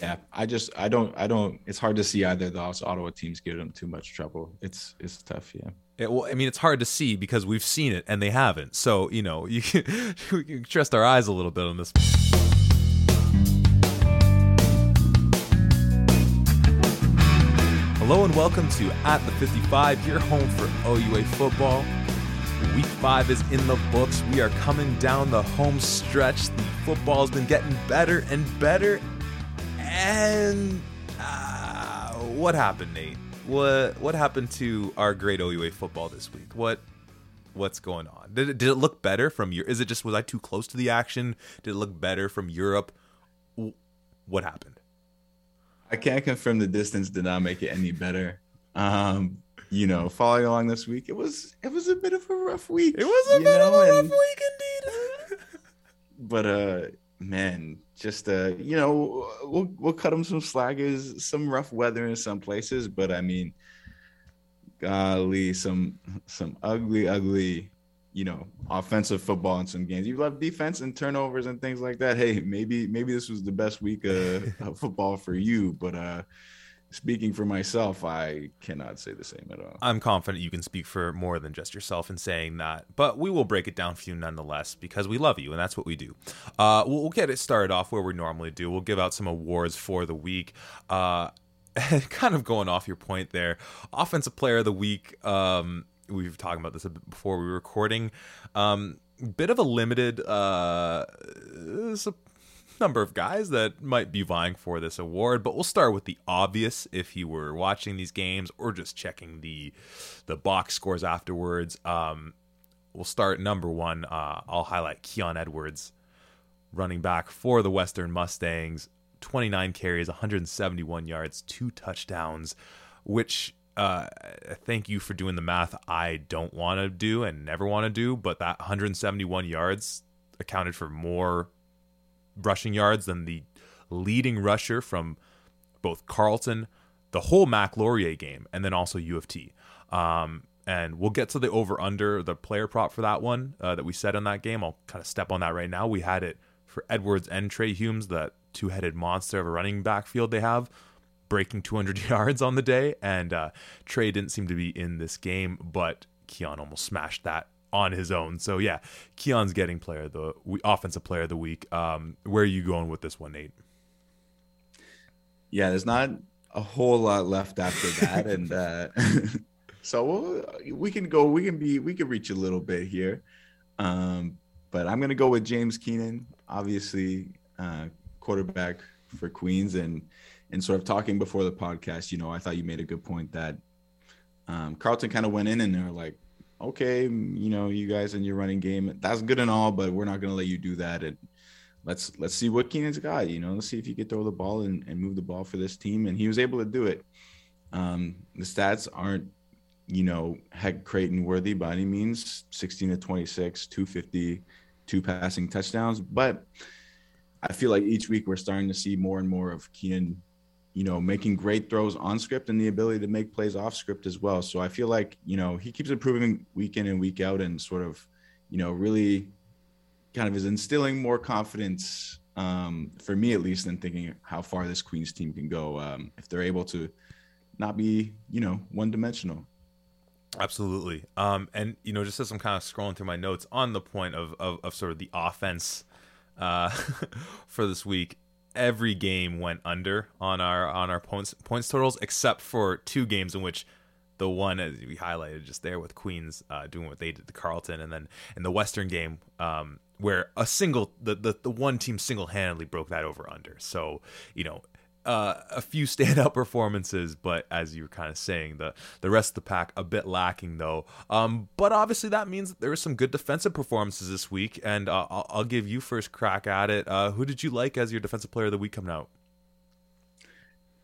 Yeah, I just I don't I don't. It's hard to see either those Ottawa teams give them too much trouble. It's it's tough. Yeah. It, well, I mean, it's hard to see because we've seen it and they haven't. So you know, you can, we can trust our eyes a little bit on this. Hello and welcome to At the 55, your home for OUA football. Week five is in the books. We are coming down the home stretch. The football has been getting better and better. And uh, what happened, Nate? What what happened to our great OUA football this week? What what's going on? Did it, did it look better from your? Is it just was I too close to the action? Did it look better from Europe? What happened? I can't confirm the distance did not make it any better. Um, you know, following along this week, it was it was a bit of a rough week. It was a bit know, of a rough week indeed. but uh, man, just uh, you know, we'll we'll cut them some slack. Is some rough weather in some places, but I mean, golly, some some ugly, ugly, you know, offensive football in some games. You love defense and turnovers and things like that. Hey, maybe maybe this was the best week of, of football for you, but uh speaking for myself, I cannot say the same at all. I'm confident you can speak for more than just yourself in saying that, but we will break it down for you nonetheless because we love you and that's what we do. Uh, we'll, we'll, get it started off where we normally do. We'll give out some awards for the week. Uh, kind of going off your point there, offensive player of the week. Um, we have talking about this before we were recording. Um, bit of a limited uh, number of guys that might be vying for this award, but we'll start with the obvious if you were watching these games or just checking the the box scores afterwards. Um, we'll start number one. Uh, I'll highlight Keon Edwards, running back for the Western Mustangs. 29 carries, 171 yards, two touchdowns, which uh, thank you for doing the math I don't want to do and never want to do, but that 171 yards accounted for more rushing yards than the leading rusher from both Carleton, the whole Mac Laurier game, and then also U of T. Um, and we'll get to the over under the player prop for that one uh, that we set on that game. I'll kind of step on that right now. We had it for Edwards and Trey Humes, that two headed monster of a running backfield they have, breaking 200 yards on the day. And uh, Trey didn't seem to be in this game, but Keon almost smashed that on his own. So yeah, Keon's getting player the offensive player of the week. Um, where are you going with this one, Nate? Yeah, there's not a whole lot left after that, and uh, so we'll, we can go. We can be. We can reach a little bit here, um, but I'm gonna go with James Keenan, obviously uh, quarterback for Queens, and and sort of talking before the podcast. You know, I thought you made a good point that um, Carleton kind of went in and they're like, okay, you know, you guys in your running game, that's good and all, but we're not going to let you do that. And let's let's see what Keenan's got. You know, let's see if he could throw the ball and, and move the ball for this team. And he was able to do it. Um, the stats aren't, you know, Hec Crighton worthy by any means. 16 to 26, 250, two passing touchdowns. But I feel like each week we're starting to see more and more of Keenan you know, making great throws on script and the ability to make plays off script as well. So I feel like, you know, he keeps improving week in and week out and sort of, you know, really kind of is instilling more confidence um, for me at least in thinking how far this Queens team can go um, if they're able to not be, you know, one dimensional. Absolutely. Um, and, you know, just as I'm kind of scrolling through my notes on the point of, of, of sort of the offense uh, for this week, every game went under on our on our points points totals except for two games in which the one as we highlighted just there with Queens uh, doing what they did to Carleton, and then in the Western game um, where a single the, the the one team single handedly broke that over under. So you know uh, a few standout performances, but as you were kind of saying, the the rest of the pack a bit lacking though. Um, but obviously that means that there were some good defensive performances this week, and uh, I'll, I'll, give you first crack at it. Uh, who did you like as your defensive player of the week coming out?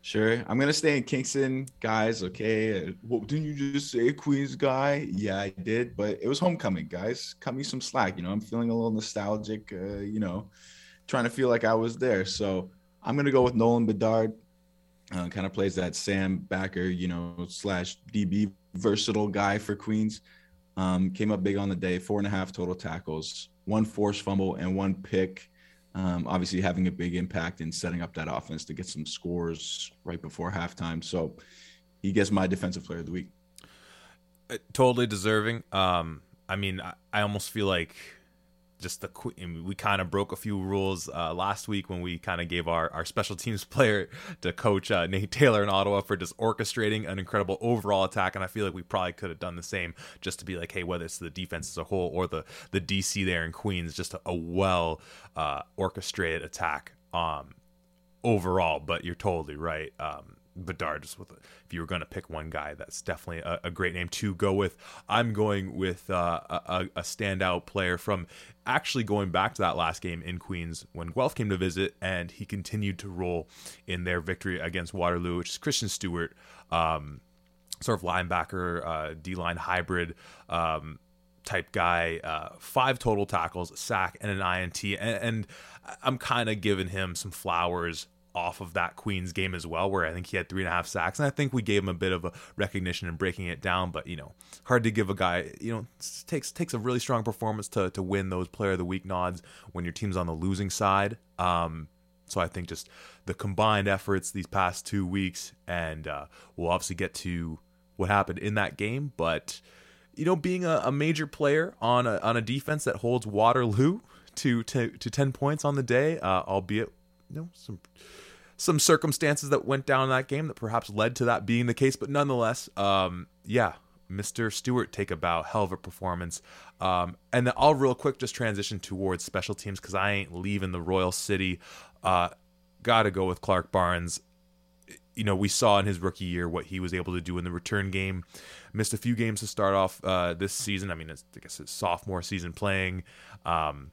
Sure, I'm gonna stay in Kingston, guys. Okay, didn't you just say Queens guy? Yeah, I did, but it was homecoming, guys. Cut me some slack. You know, I'm feeling a little nostalgic. Uh, you know, trying to feel like I was there. So I'm gonna go with Nolan Bedard. Uh, kind of plays that Sam backer, you know, slash DB versatile guy for Queens. Um, came up big on the day, four and a half total tackles, one forced fumble, and one pick. Um, obviously, having a big impact in setting up that offense to get some scores right before halftime. So he gets my defensive player of the week. Uh, totally deserving. Um, I mean, I, I almost feel like just the we kind of broke a few rules uh, last week when we kind of gave our, our special teams player to coach uh, Nate Taylor in Ottawa for just orchestrating an incredible overall attack, and I feel like we probably could have done the same just to be like, hey, whether it's the defense as a whole or the the DC there in Queens, just a, a well uh, orchestrated attack um, overall. But you're totally right. Um, Bedard just with if you were going to pick one guy that's definitely a, a, great name to go with. I'm going with uh, a, a, standout player from actually going back to that last game in queens when guelph came to visit and he continued to roll in their victory against waterloo which is christian stewart um, sort of linebacker uh, d-line hybrid um, type guy uh, five total tackles sack and an int and, and i'm kind of giving him some flowers off of that Queens game as well, where I think he had three and a half sacks, and I think we gave him a bit of a recognition in breaking it down. But you know, hard to give a guy. You know, takes takes a really strong performance to to win those Player of the Week nods when your team's on the losing side. Um, so I think just the combined efforts these past two weeks, and uh, we'll obviously get to what happened in that game, but you know, being a, a major player on a on a defense that holds Waterloo to to, to ten points on the day, uh, albeit you know some some circumstances that went down in that game that perhaps led to that being the case. But nonetheless, um, yeah, Mr. Stewart take about hell of a performance. Um, and then I'll real quick just transition towards special teams because I ain't leaving the Royal City. Uh, Got to go with Clark Barnes. You know, we saw in his rookie year what he was able to do in the return game. Missed a few games to start off uh, this season. I mean, I guess his sophomore season playing. Um,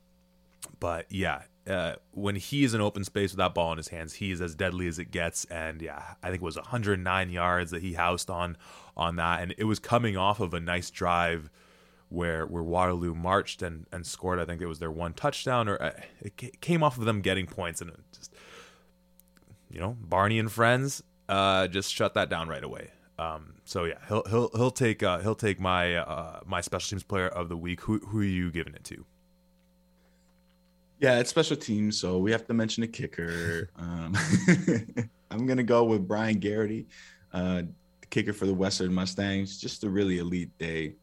but yeah, uh, when he is in open space with that ball in his hands, he's as deadly as it gets. And yeah, I think it was 109 yards that he housed on on that, and it was coming off of a nice drive where where Waterloo marched and and scored. I think it was their one touchdown, or uh, it came off of them getting points, and just you know Barney and friends uh, just shut that down right away. Um, so yeah, he'll he'll he'll take uh, he'll take my uh, my special teams player of the week. Who who are you giving it to? Yeah, it's special teams, so we have to mention a kicker. Um, I'm gonna go with Brian Garrity, uh, kicker for the Western Mustangs. Just a really elite day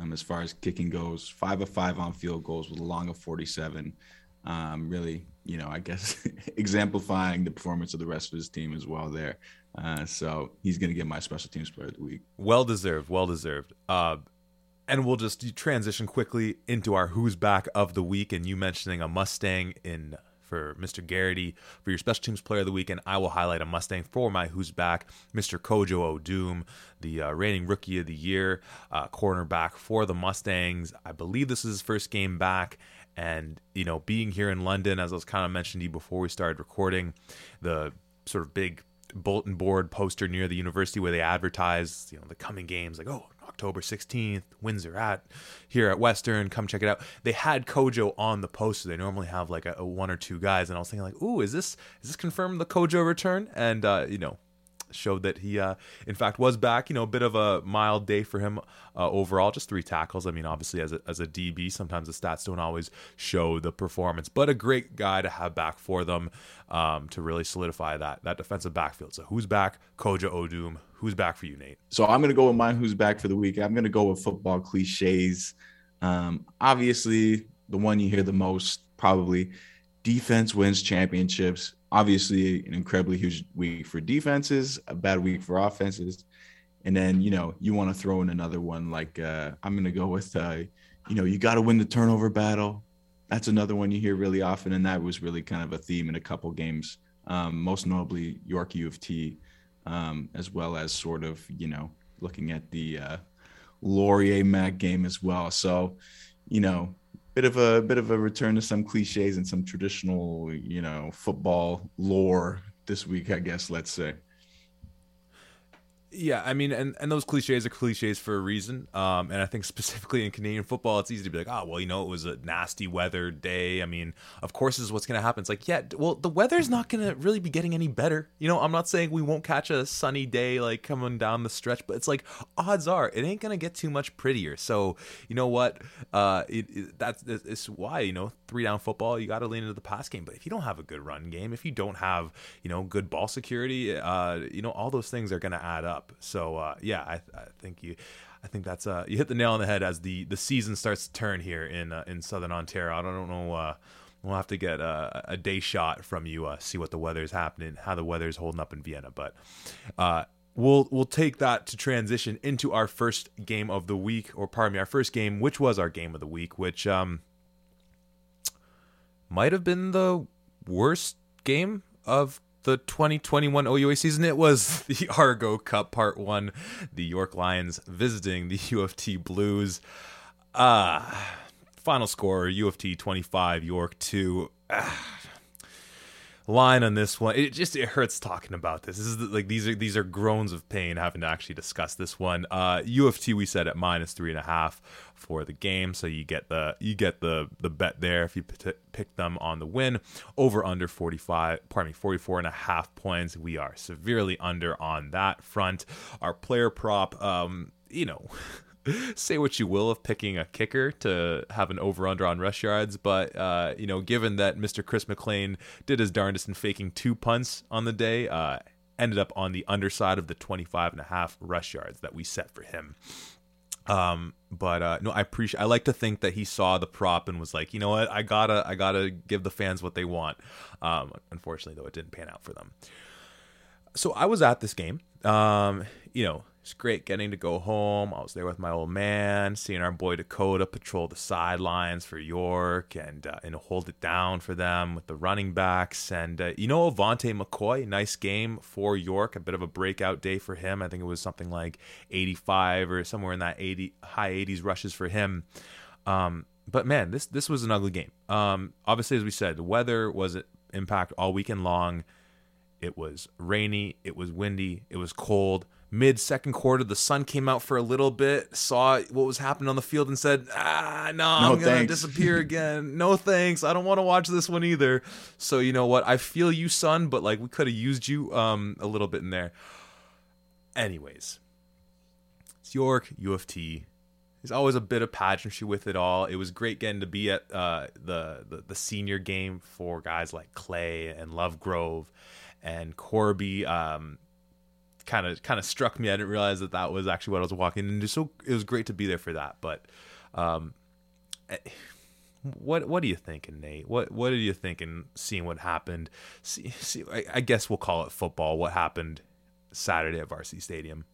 um, as far as kicking goes. Five of five on field goals with a long of 47. Um, really, you know, I guess exemplifying the performance of the rest of his team as well there. Uh, so he's going to get my special teams player of the week. Well deserved. Well deserved. Uh, and we'll just transition quickly into our who's back of the week and you mentioning a mustang in for mr garrity for your special teams player of the week and i will highlight a mustang for my who's back mr kojo odum the uh, reigning rookie of the year uh, cornerback for the mustangs. I believe this is his first game back and you know being here in london as i was kind of mentioning to you before we started recording the sort of big bulletin board poster near the university where they advertise you know the coming games like oh October 16th, Windsor at here at Western. Come check it out. They had Kojo on the poster. They normally have like a, a one or two guys, and I was thinking like, ooh, is this is this confirmed the Kojo return? And uh, you know, showed that he, uh, in fact, was back. You know, a bit of a mild day for him uh, overall. Just three tackles. I mean, obviously, as a, as a DB, sometimes the stats don't always show the performance, but a great guy to have back for them um, to really solidify that that defensive backfield. So, who's back? Kojo Odum. Who's back for you, Nate? So, I'm going to go with mine. Who's back for the week? I'm going to go with football cliches. Um, obviously, the one you hear the most probably defense wins championships obviously an incredibly huge week for defenses, a bad week for offenses. And then, you know, you want to throw in another one like uh, I'm going to go with, uh, you know, you got to win the turnover battle. That's another one you hear really often. And that was really kind of a theme in a couple games, um, most notably York U of T, um, as well as sort of, you know, looking at the uh, Laurier Mac game as well. So, you know, bit of a bit of a return to some cliches and some traditional, you know, football lore this week, I guess. Let's say. Yeah, I mean, and, and those cliches are cliches for a reason. Um, and I think specifically in Canadian football, it's easy to be like, oh, well, you know, it was a nasty weather day. I mean, of course, is what's going to happen. It's like, yeah, well, the weather's not going to really be getting any better. You know, I'm not saying we won't catch a sunny day like coming down the stretch, but it's like odds are it ain't going to get too much prettier. So, you know what? Uh, it, it, that's it's why you know three down football you got to lean into the pass game. But if you don't have a good run game, if you don't have you know good ball security, uh, you know all those things are going to add up up. So uh, yeah, I, I, think you. I think that's uh, you hit the nail on the head as the, the season starts to turn here in uh, in Southern Ontario. I don't know. Uh, we'll have to get a, a day shot from you, uh, see what the weather's happening, how the weather's holding up in Vienna. But uh, we'll we'll take that to transition into our first game of the week, or pardon me, our first game, which was our game of the week, which um might have been the worst game of the 2021 OUA season. It was the Argo Cup Part 1, the York Lions visiting the UFT Blues. Uh, final score UFT 25, York 2. Uh, line on this one. It just it hurts talking about this. This is like these are these are groans of pain having to actually discuss this one. Uh, U of T we said at minus three and a half for the game, so you get the you get the the bet there if you pick them on the win over under 45 pardon me 44 and a half points we are severely under on that front our player prop um you know say what you will of picking a kicker to have an over under on rush yards, but uh, you know, given that Mr. Chris McLean did his darndest in faking two punts on the day, uh, ended up on the underside of the 25 and a half rush yards that we set for him. Um, but uh, no, I appreciate. I like to think that he saw the prop and was like, you know what, I gotta, I gotta give the fans what they want. Um, unfortunately, though, it didn't pan out for them. So I was at this game. Um, you know, it's great getting to go home. I was there with my old man, seeing our boy Dakota patrol the sidelines for York and uh, and hold it down for them with the running backs. And uh, you know, Avante McCoy, nice game for York, a bit of a breakout day for him. I think it was something like 85 or somewhere in that 80 high 80s rushes for him. Um, but man, this this was an ugly game. Um, obviously, as we said, the weather was an impact all weekend long. It was rainy, it was windy, it was cold mid second quarter, the sun came out for a little bit, saw what was happening on the field, and said, "Ah, no, I'm gonna disappear again. no thanks. I don't want to watch this one either." So you know what? I feel you, son, but like we could have used you um a little bit in there. Anyways, it's York U of T. There's always a bit of pageantry with it all. It was great getting to be at uh, the, the the senior game for guys like Clay and Lovegrove and Corby. Um, kind of kind of struck me. I didn't realize that that was actually what I was walking into. So it was great to be there for that. But um, eh, what what are you thinking, Nate? What what are you thinking? Seeing what happened? See, see I, I guess we'll call it football. What happened Saturday at Varsity Stadium?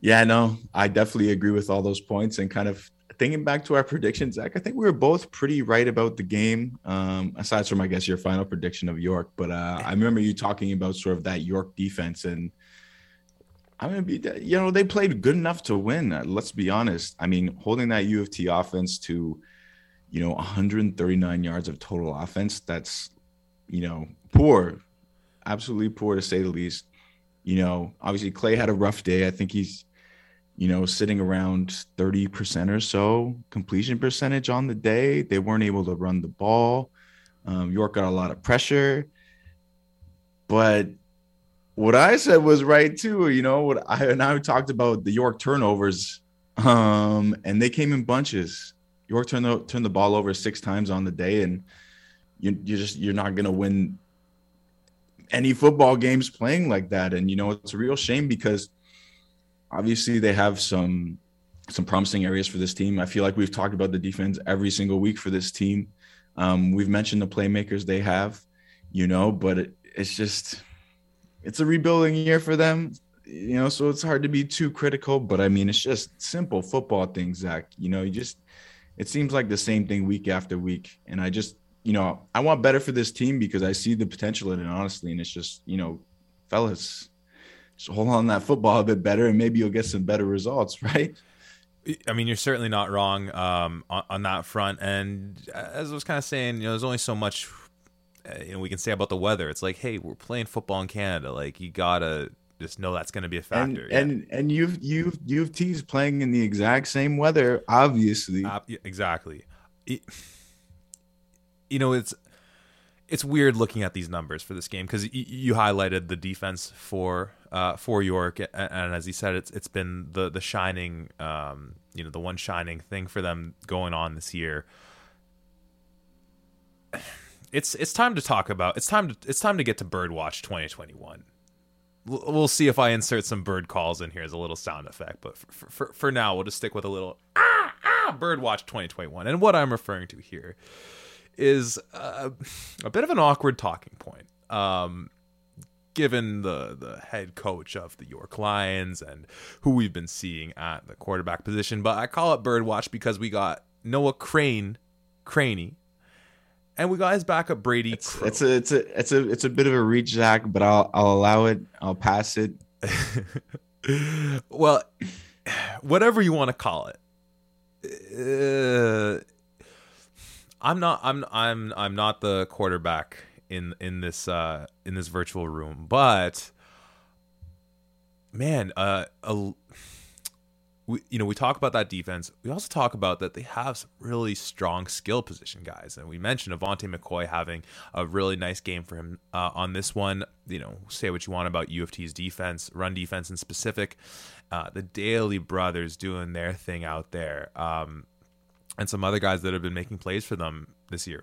Yeah, no, I definitely agree with all those points and kind of thinking back to our predictions, Zach, I think we were both pretty right about the game. Um, aside from, I guess, your final prediction of York, but uh, I remember you talking about sort of that York defense, and I mean, that, you know, they played good enough to win. Uh, let's be honest. I mean, holding that U of T offense to, you know, 139 yards of total offense, that's, you know, poor, absolutely poor to say the least. You know, obviously Clay had a rough day. I think he's you know, sitting around 30% or so completion percentage on the day. They weren't able to run the ball. Um, York got a lot of pressure. But what I said was right too. You know, what I and I talked about the York turnovers, um, and they came in bunches. York turned the turned the ball over six times on the day, and you you just you're not gonna win any football games playing like that. And you know, it's a real shame because obviously they have some some promising areas for this team. I feel like we've talked about the defense every single week for this team. Um, we've mentioned the playmakers they have, you know, but it, it's just it's a rebuilding year for them, you know. So it's hard to be too critical. But I mean, it's just simple football things, Zach. You know, you just it seems like the same thing week after week, and I just you know I want better for this team because I see the potential in it honestly, and it's just you know, fellas, just hold on that football a bit better, and maybe you'll get some better results, right? I mean, you're certainly not wrong um, on, on, that front. And as I was kind of saying, you know, there's only so much uh, you know we can say about the weather. It's like, hey, we're playing football in Canada. Like, you gotta just know that's going to be a factor. And yeah. and, and you've you've you've teased playing in the exact same weather, obviously. Uh, exactly. It, you know, it's it's weird looking at these numbers for this game because y- you highlighted the defense for uh, for York, and, and, as he said, it's it's been the the shining, um, you know, the one shining thing for them going on this year. It's it's time to talk about it's time to it's time to get to Birdwatch 2021. We'll see if I insert some bird calls in here as a little sound effect, but for, for, for now, we'll just stick with a little ah ah Birdwatch 2021. And what I'm referring to here is uh, a bit of an awkward talking point. Um, given the the head coach of the York Lions and who we've been seeing at the quarterback position, but I call it birdwatch because we got Noah Crane, Craney, and we got his backup Brady. It's, it's, a it's a it's a it's a bit of a reach, Zach, but I'll I'll allow it. I'll pass it. well, whatever you want to call it. Uh, I'm not. I'm. I'm. I'm not the quarterback in in this uh in this virtual room, but man, uh, a, we you know we talk about that defense. We also talk about that they have some really strong skill position guys, and we mentioned Avante McCoy having a really nice game for him uh, on this one. You know, say what you want about UFT's defense, run defense in specific. Uh, the Daly brothers doing their thing out there. Um, and some other guys that have been making plays for them this year.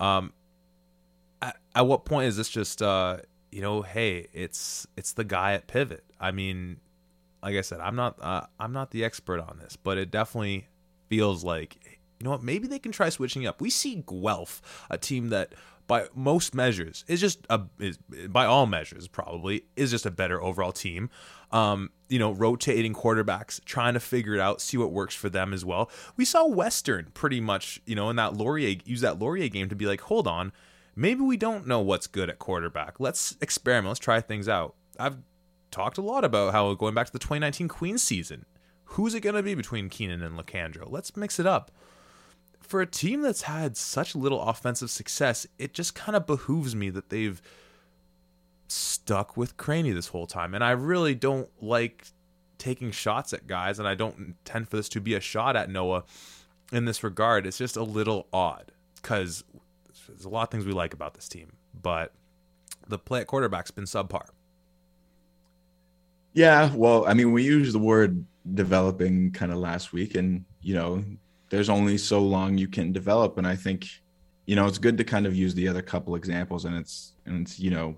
Um, at, at what point is this just uh, you know, hey, it's it's the guy at pivot. I mean, like I said, I'm not uh, I'm not the expert on this, but it definitely feels like you know what, maybe they can try switching up. We see Guelph, a team that by most measures is just a is by all measures probably is just a better overall team. Um, you know, rotating quarterbacks, trying to figure it out, see what works for them as well. We saw Western pretty much, you know, in that Laurier use that Laurier game to be like, hold on, maybe we don't know what's good at quarterback. Let's experiment. Let's try things out. I've talked a lot about how going back to the 2019 Queens season, who's it going to be between Keenan and Lacandro? Let's mix it up for a team that's had such little offensive success, it just kind of behooves me that they've stuck with Craney this whole time. And I really don't like taking shots at guys, and I don't intend for this to be a shot at Noah in this regard. It's just a little odd because there's a lot of things we like about this team, but the play at quarterback's been subpar. Yeah, well, I mean, we used the word developing kind of last week, and you know, there's only so long you can develop and i think you know it's good to kind of use the other couple examples and it's and it's you know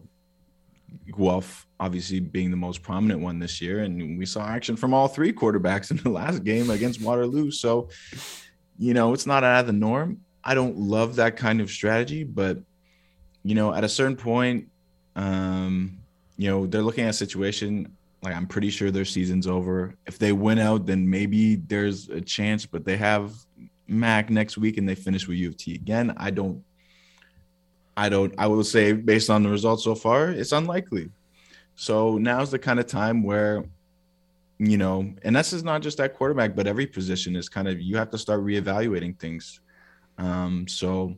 Guelph obviously being the most prominent one this year and we saw action from all three quarterbacks in the last game against Waterloo so you know it's not out of the norm I don't love that kind of strategy but you know at a certain point um you know they're looking at a situation like I'm pretty sure their season's over. If they win out, then maybe there's a chance, but they have Mac next week and they finish with U of T again. I don't I don't I will say based on the results so far, it's unlikely. So now's the kind of time where you know, and this is not just that quarterback, but every position is kind of you have to start reevaluating things. Um, so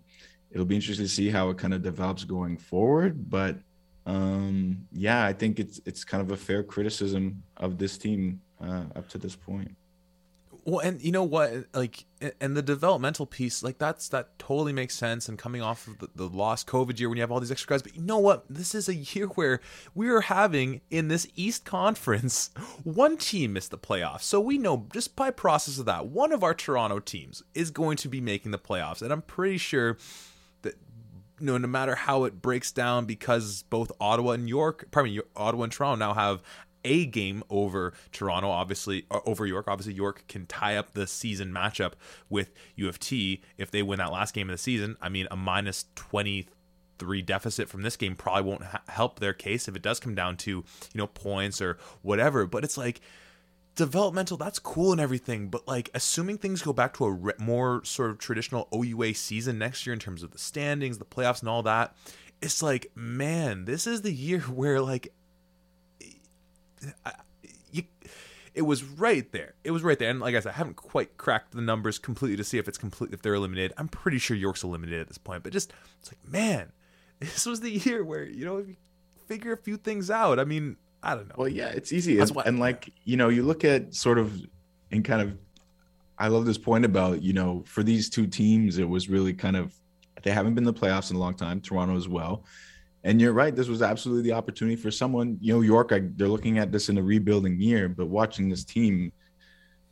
it'll be interesting to see how it kind of develops going forward. But um, yeah, I think it's it's kind of a fair criticism of this team uh, up to this point. Well, and you know what, like, and the developmental piece, like that's that totally makes sense. And coming off of the, the lost COVID year when you have all these extra guys, but you know what, this is a year where we are having in this East Conference one team missed the playoffs, so we know just by process of that, one of our Toronto teams is going to be making the playoffs, and I'm pretty sure that you know, no matter how it breaks down, because both Ottawa and York, pardon me, Ottawa and Toronto now have a game over Toronto, obviously, uh, over York. Obviously, York can tie up the season matchup with U of T if they win that last game of the season. I mean, a minus 23 deficit from this game probably won't ha- help their case if it does come down to, you know, points or whatever. But it's like, developmental that's cool and everything but like assuming things go back to a re- more sort of traditional OUA season next year in terms of the standings the playoffs and all that it's like man this is the year where like I, you it was right there it was right there and like I said I haven't quite cracked the numbers completely to see if it's complete if they're eliminated I'm pretty sure York's eliminated at this point but just it's like man this was the year where you know if you figure a few things out I mean I don't know. Well, yeah, it's easy. And, what, and like, you know, you look at sort of and kind of I love this point about, you know, for these two teams, it was really kind of they haven't been in the playoffs in a long time, Toronto as well. And you're right, this was absolutely the opportunity for someone, you know, York, I, they're looking at this in a rebuilding year, but watching this team,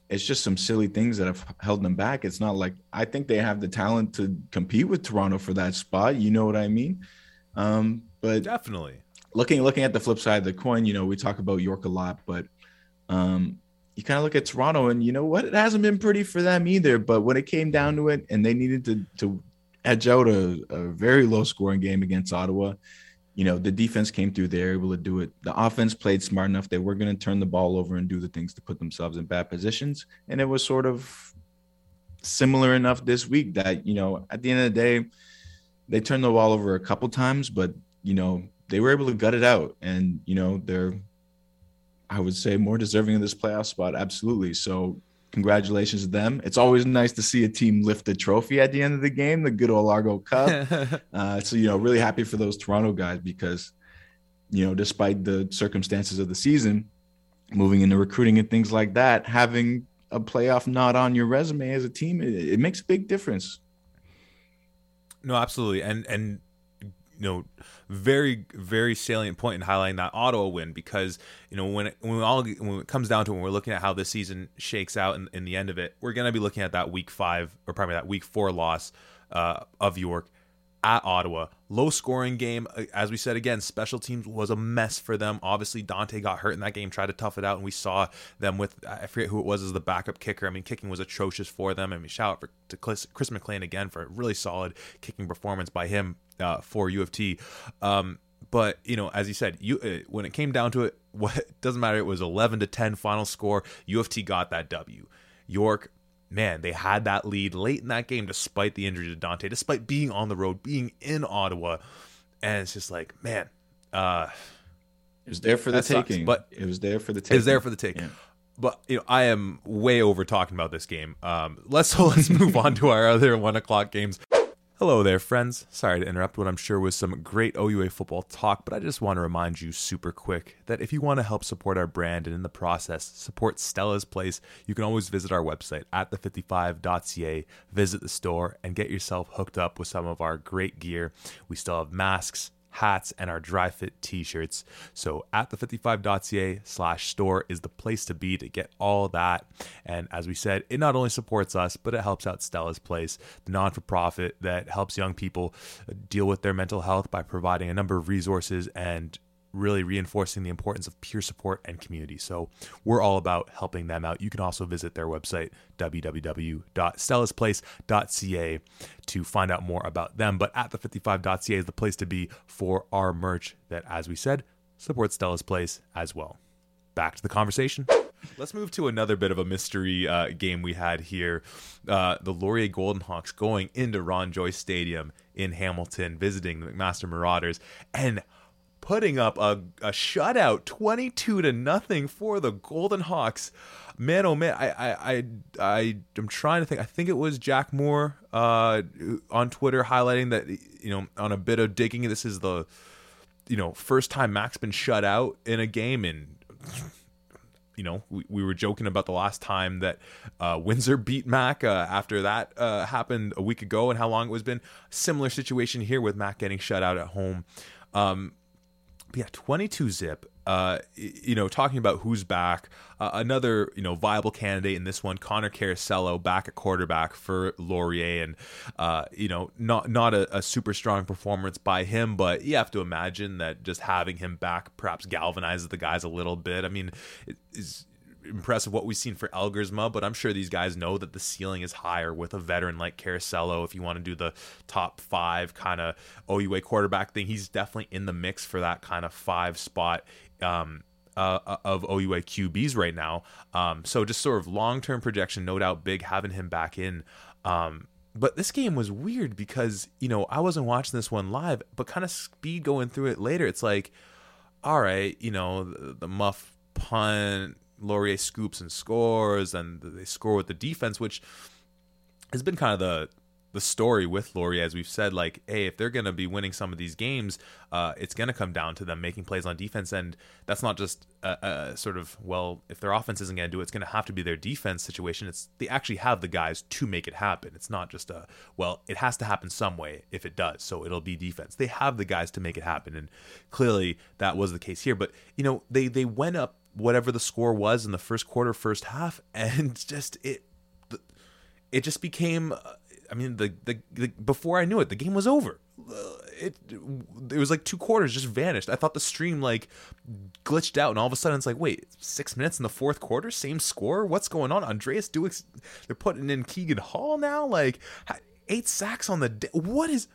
it's just some silly things that have held them back. It's not like I think they have the talent to compete with Toronto for that spot. You know what I mean? Um, but definitely looking looking at the flip side of the coin, you know, we talk about York a lot, but um, you kind of look at Toronto and you know what? It hasn't been pretty for them either. But when it came down to it and they needed to to edge out a, a very low scoring game against Ottawa, you know, the defense came through. They were able to do it. The offense played smart enough. They were going to turn the ball over and do the things to put themselves in bad positions. And it was sort of similar enough this week that, you know, at the end of the day, they turned the ball over a couple times, but, you know, they were able to gut it out. And, you know, they're I would say more deserving of this playoff spot. Absolutely. So congratulations to them. It's always nice to see a team lift the trophy at the end of the game, the good old Largo Cup. uh, so, you know, really happy for those Toronto guys because, you know, despite the circumstances of the season, moving into recruiting and things like that, having a playoff nod on your resume as a team, it, it makes a big difference. No, absolutely. And, and, you know, very very salient point in highlighting that Ottawa win because you know when it, when all when it comes down to when we're looking at how this season shakes out in, in the end of it, we're going to be looking at that week five or probably that week four loss uh, of York at Ottawa. Low scoring game. Uh, as we said again, special teams was a mess for them. Obviously, Dante got hurt in that game, tried to tough it out, and we saw them with I forget who it was as the backup kicker. I mean, kicking was atrocious for them. I mean, shout out for, to Chris, Chris McLean again for a really solid kicking performance by him uh, for U of T. Um, but you know, as you said, you uh, when it came down to it, what doesn't matter. It was eleven to ten final score. U of T got that W. York man, they had that lead late in that game despite the injury to Dante, despite being on the road, being in Ottawa. And it's just like, man, uh, it was there for the taking. Sucks, but it was there for the taking. It was there for the taking. Yeah. But you know, I am way over talking about this game. Um, let's so let's move on to our other one o'clock games. Hello there, friends. Sorry to interrupt what I'm sure was some great OUA football talk, but I just want to remind you super quick that if you want to help support our brand and in the process support Stella's Place, you can always visit our website at the55.ca, visit the store, and get yourself hooked up with some of our great gear. We still have masks, hats, and our dry fit t-shirts. So at the55.ca slash store is the place to be to get all that. And as we said, it not only supports us, but it helps out Stella's Place, the non-for-profit that helps young people deal with their mental health by providing a number of resources and really reinforcing the importance of peer support and community. So we're all about helping them out. You can also visit their website, www.stellasplace.ca, to find out more about them. But at the55.ca is the place to be for our merch that, as we said, supports Stella's Place as well. Back to the conversation. Let's move to another bit of a mystery uh, game we had here. Uh, the Laurier Golden Hawks going into Ron Joyce Stadium in Hamilton, visiting the McMaster Marauders. And putting up a, a shutout 22 to nothing for the Golden Hawks. Man, oh man, I, I, I, I am trying to think. I think it was Jack Moore uh, on Twitter highlighting that you know on a bit of digging. This is the you know first time Mac's been shut out in a game and you know, we, we were joking about the last time that uh, Windsor beat Mac uh, after that uh, happened a week ago and how long it was been. Similar situation here with Mac getting shut out at home. Um, yeah, 22 zip. Uh, you know, talking about who's back, uh, another you know viable candidate in this one, Connor Caracello, back at quarterback for Laurier, and uh, you know, not not a, a, super strong performance by him, but you have to imagine that just having him back perhaps galvanizes the guys a little bit. I mean, is impressive what we've seen for Elgersma, but I'm sure these guys know that the ceiling is higher with a veteran like Caracello. If you want to do the top five kind of OUA quarterback thing, he's definitely in the mix for that kind of five spot. Um, uh, uh of OUA QBs right now. Um, so just sort of long term projection, no doubt big having him back in. Um, but this game was weird because, you know, I wasn't watching this one live, but kind of speed going through it later. It's like, all right, you know, the, the muff punt, Laurier scoops and scores, and they score with the defense, which has been kind of the the story with Laurier, as we've said, like, hey, if they're going to be winning some of these games, uh, it's going to come down to them making plays on defense. And that's not just a, a sort of, well, if their offense isn't going to do it, it's going to have to be their defense situation. It's they actually have the guys to make it happen. It's not just a, well, it has to happen some way if it does. So it'll be defense. They have the guys to make it happen. And clearly that was the case here. But, you know, they, they went up whatever the score was in the first quarter, first half, and just it, it just became I mean, the, the, the before I knew it, the game was over. It it was like two quarters just vanished. I thought the stream like glitched out, and all of a sudden it's like, wait, six minutes in the fourth quarter, same score. What's going on? Andreas Dueck, they're putting in Keegan Hall now. Like eight sacks on the. What is?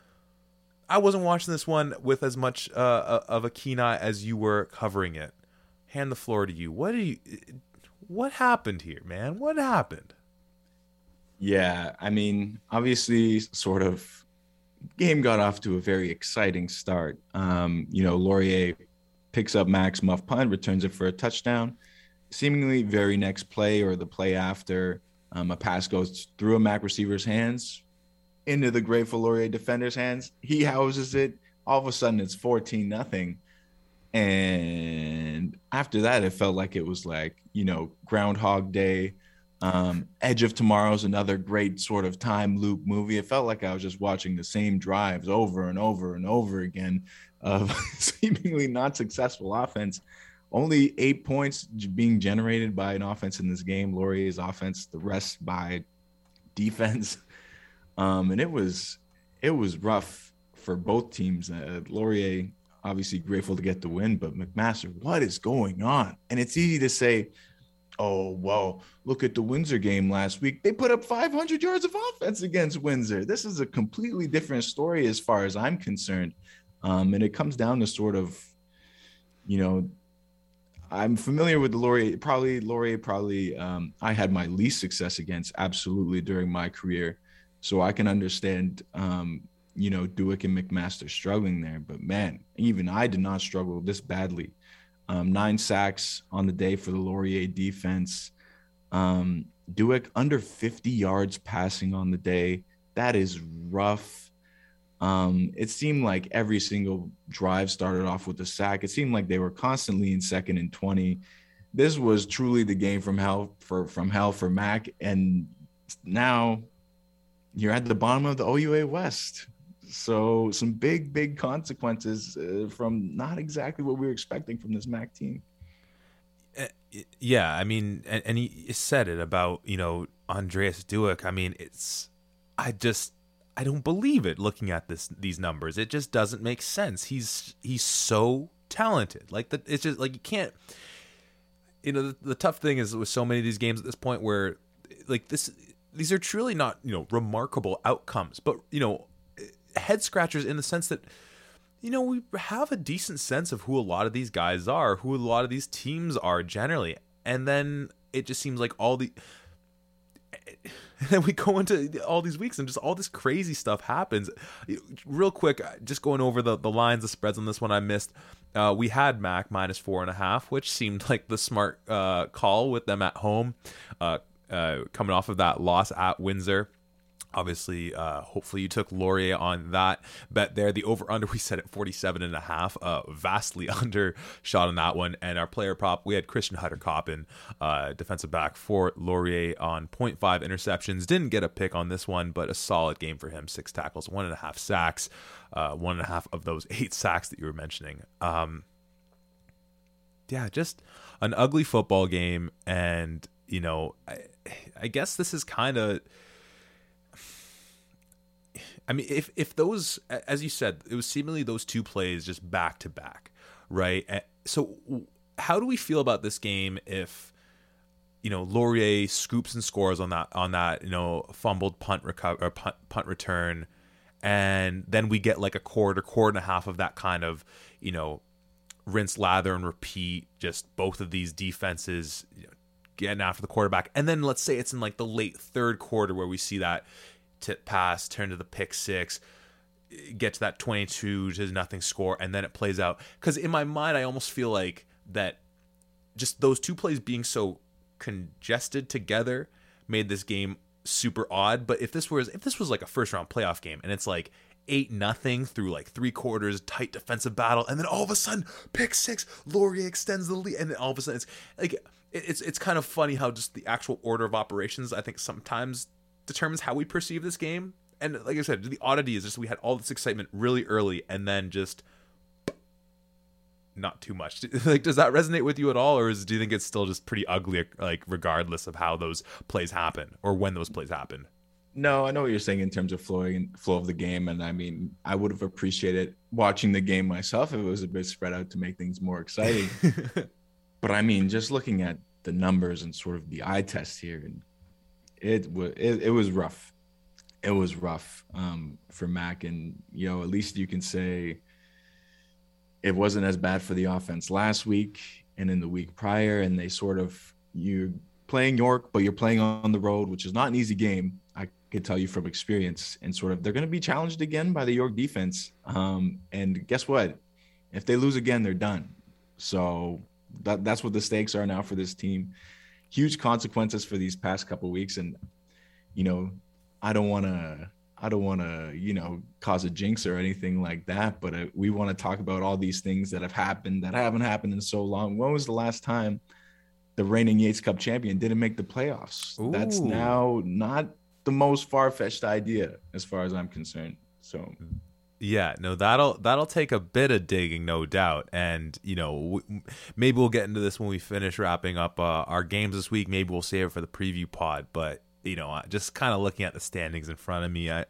I wasn't watching this one with as much uh, uh, of a keen eye as you were covering it. Hand the floor to you. What do you? What happened here, man? What happened? Yeah, I mean, obviously, sort of game got off to a very exciting start. Um, you know, Laurier picks up Max muff punt, returns it for a touchdown. Seemingly, very next play or the play after, um, a pass goes through a Mac receiver's hands into the grateful Laurier defender's hands. He houses it. All of a sudden, it's fourteen nothing. And after that, it felt like it was like you know Groundhog Day um, Edge of Tomorrow is another great sort of time loop movie. It felt like I was just watching the same drives over and over and over again of seemingly not successful offense. Only eight points being generated by an offense in this game, Laurier's offense, the rest by defense. Um, and it was it was rough for both teams. Uh, Laurier obviously grateful to get the win, but McMaster, what is going on? And it's easy to say, oh, well, look at the Windsor game last week. They put up 500 yards of offense against Windsor. This is a completely different story as far as I'm concerned. Um, and it comes down to sort of, you know, I'm familiar with the Laurier. Probably Laurier. Probably um, I had my least success against absolutely during my career, so I can understand. Um, you know, Dueck and McMaster struggling there, but man, even I did not struggle this badly um, nine sacks on the day for the Laurier defense. Um, Dueck under 50 yards passing on the day. That is rough. Um, it seemed like every single drive started off with a sack. It seemed like they were constantly in second and 20. This was truly the game from hell for from hell for Mac. And now you're at the bottom of the OUA West. So some big, big consequences uh, from not exactly what we were expecting from this MAC team. Uh, yeah, I mean, and, and he said it about you know Andreas Dueck. I mean, it's I just I don't believe it. Looking at this these numbers, it just doesn't make sense. He's he's so talented. Like that, it's just like you can't. You know, the, the tough thing is with so many of these games at this point where, like this, these are truly not you know remarkable outcomes, but you know head scratchers in the sense that you know we have a decent sense of who a lot of these guys are, who a lot of these teams are generally, and then it just seems like all the and then we go into all these weeks and just all this crazy stuff happens. Real quick, just going over the, the lines, the spreads on this one I missed. Uh, we had Mac minus four and a half, which seemed like the smart uh, call with them at home, uh, uh coming off of that loss at Windsor. Obviously, uh, hopefully you took Laurier on that bet there. The over under we set at 47 and a half, uh, vastly under shot on that one. And our player prop, we had Christian Hutter Coppin, uh, defensive back for Laurier on 0.5 interceptions. Didn't get a pick on this one, but a solid game for him. Six tackles, one and a half sacks, uh, one and a half of those eight sacks that you were mentioning. Um, yeah, just an ugly football game. And, you know, I, I guess this is kind of I mean, if if those, as you said, it was seemingly those two plays just back to back, right? So, how do we feel about this game if, you know, Laurier scoops and scores on that on that you know fumbled punt recover or punt, punt return, and then we get like a quarter, quarter and a half of that kind of, you know, rinse, lather, and repeat. Just both of these defenses. You know, getting after the quarterback. And then let's say it's in like the late third quarter where we see that tip pass, turn to the pick six, get to that 22 to nothing score, and then it plays out. Because in my mind, I almost feel like that just those two plays being so congested together made this game super odd. But if this was if this was like a first round playoff game and it's like eight nothing through like three quarters, tight defensive battle, and then all of a sudden pick six, Laurier extends the lead, and then all of a sudden it's like it's it's kind of funny how just the actual order of operations I think sometimes determines how we perceive this game. And like I said, the oddity is just we had all this excitement really early, and then just not too much. like, does that resonate with you at all, or is, do you think it's still just pretty ugly, like regardless of how those plays happen or when those plays happen? No, I know what you're saying in terms of flowing flow of the game, and I mean, I would have appreciated watching the game myself if it was a bit spread out to make things more exciting. but I mean, just looking at the numbers and sort of the eye test here, and it was it, it was rough. It was rough um, for Mac, and you know, at least you can say it wasn't as bad for the offense last week and in the week prior, and they sort of you're playing York, but you're playing on the road, which is not an easy game. I can tell you from experience, and sort of they're going to be challenged again by the York defense. Um, and guess what? If they lose again, they're done. So that, that's what the stakes are now for this team. Huge consequences for these past couple weeks, and you know, I don't want to. I don't want to, you know, cause a jinx or anything like that, but uh, we want to talk about all these things that have happened that haven't happened in so long. When was the last time the reigning Yates Cup champion didn't make the playoffs? Ooh. That's now not the most far fetched idea as far as I'm concerned. So yeah, no, that'll that'll take a bit of digging, no doubt. And you know, w- maybe we'll get into this when we finish wrapping up uh, our games this week. Maybe we'll save it for the preview pod. But you know, just kind of looking at the standings in front of me, I